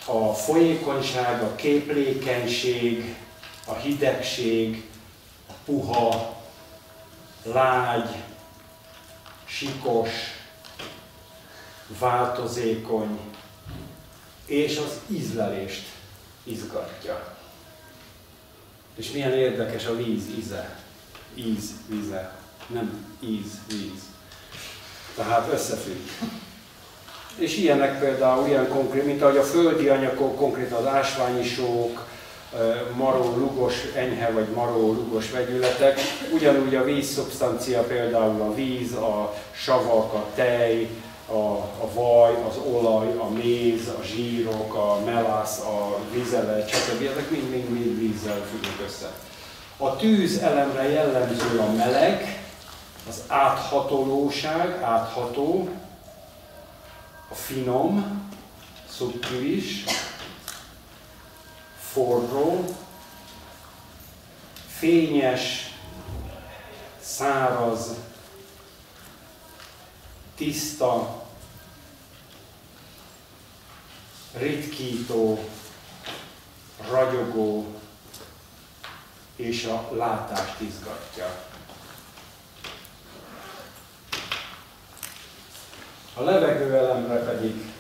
a folyékonyság, a képlékenység, a hidegség, a puha, lágy, sikos, változékony, és az ízlelést izgatja. És milyen érdekes a víz íze. Íz, víze. Nem íz, víz. Tehát összefügg. És ilyenek például, ilyen konkrét, mint ahogy a földi anyagok, konkrétan az ásványi sók, maró, lugos, enyhe vagy maró, lugos vegyületek. Ugyanúgy a vízszubstancia, például a víz, a savak, a tej, a, a vaj, az olaj, a méz, a zsírok, a melász, a vízelet, stb. Ezek mind-mind vízzel függnek össze. A tűz elemre jellemző a meleg, az áthatolóság, átható, a finom, szubtilis, forró, fényes, száraz, tiszta, ritkító, ragyogó és a látást izgatja. A levegőelemre pedig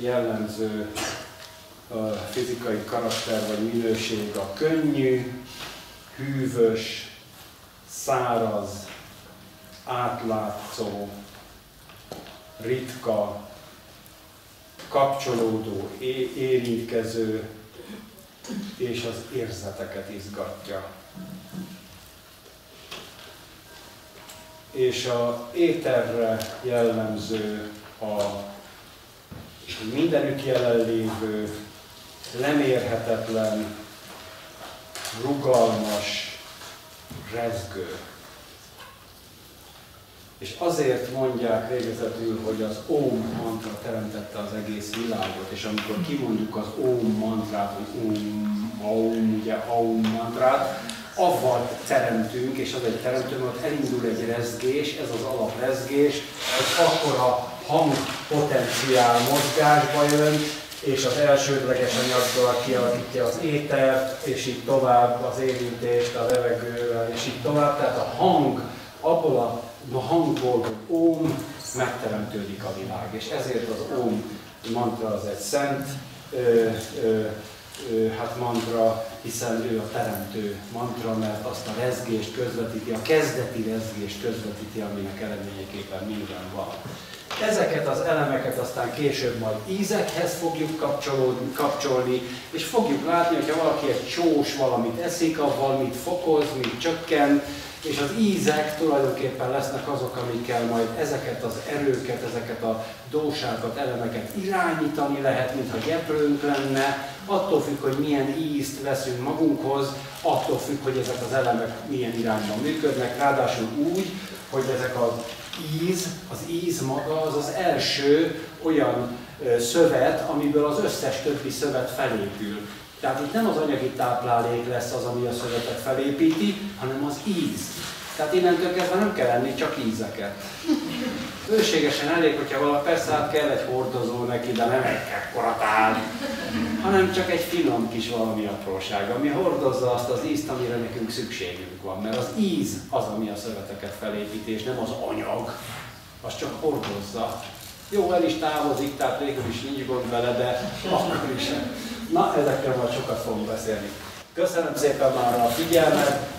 jellemző a fizikai karakter vagy minőség a könnyű, hűvös, száraz, átlátszó, ritka, kapcsolódó, érintkező, és az érzeteket izgatja. És a éterre jellemző a mindenük jelenlévő, lemérhetetlen, rugalmas, rezgő. És azért mondják végezetül, hogy az Om mantra teremtette az egész világot, és amikor kimondjuk az Om mantrát, hogy Om, Om, ugye Om mantrát, avval teremtünk, és az egy teremtő, ott elindul egy rezgés, ez az alaprezgés, hogy akkor a hangpotenciál mozgásba jön, és az elsődleges anyaggal kialakítja az étert, és így tovább az érintést a levegővel, és így tovább. Tehát a hang, abból a, a hangból, hogy óm, megteremtődik a világ. És ezért az óm mantra az egy szent ö, ö, ö, hát mantra, hiszen ő a teremtő mantra, mert azt a rezgést közvetíti, a kezdeti rezgést közvetíti, aminek eredményeképpen minden van. Ezeket az elemeket aztán később majd ízekhez fogjuk kapcsolni, és fogjuk látni, hogyha valaki egy csós valamit eszik, avval mit fokoz, mit csökken, és az ízek tulajdonképpen lesznek azok, amikkel majd ezeket az erőket, ezeket a dósákat, elemeket irányítani lehet, mintha gyeplőnk lenne, attól függ, hogy milyen ízt veszünk magunkhoz, attól függ, hogy ezek az elemek milyen irányban működnek, ráadásul úgy, hogy ezek az íz, az íz maga az az első olyan szövet, amiből az összes többi szövet felépül. Tehát itt nem az anyagi táplálék lesz az, ami a szövetet felépíti, hanem az íz. Tehát innentől kezdve nem kell enni csak ízeket. Bőségesen elég, hogyha valami, persze hát kell egy hordozó neki, de nem egy ekkoratán, hanem csak egy finom kis valami apróság, ami hordozza azt az ízt, amire nekünk szükségünk van. Mert az íz az, ami a szöveteket felépíti, és nem az anyag, az csak hordozza. Jó, el is távozik, tehát végül is nincs gond vele, de akkor is. Na, ezekről majd sokat fogunk beszélni. Köszönöm szépen már a figyelmet,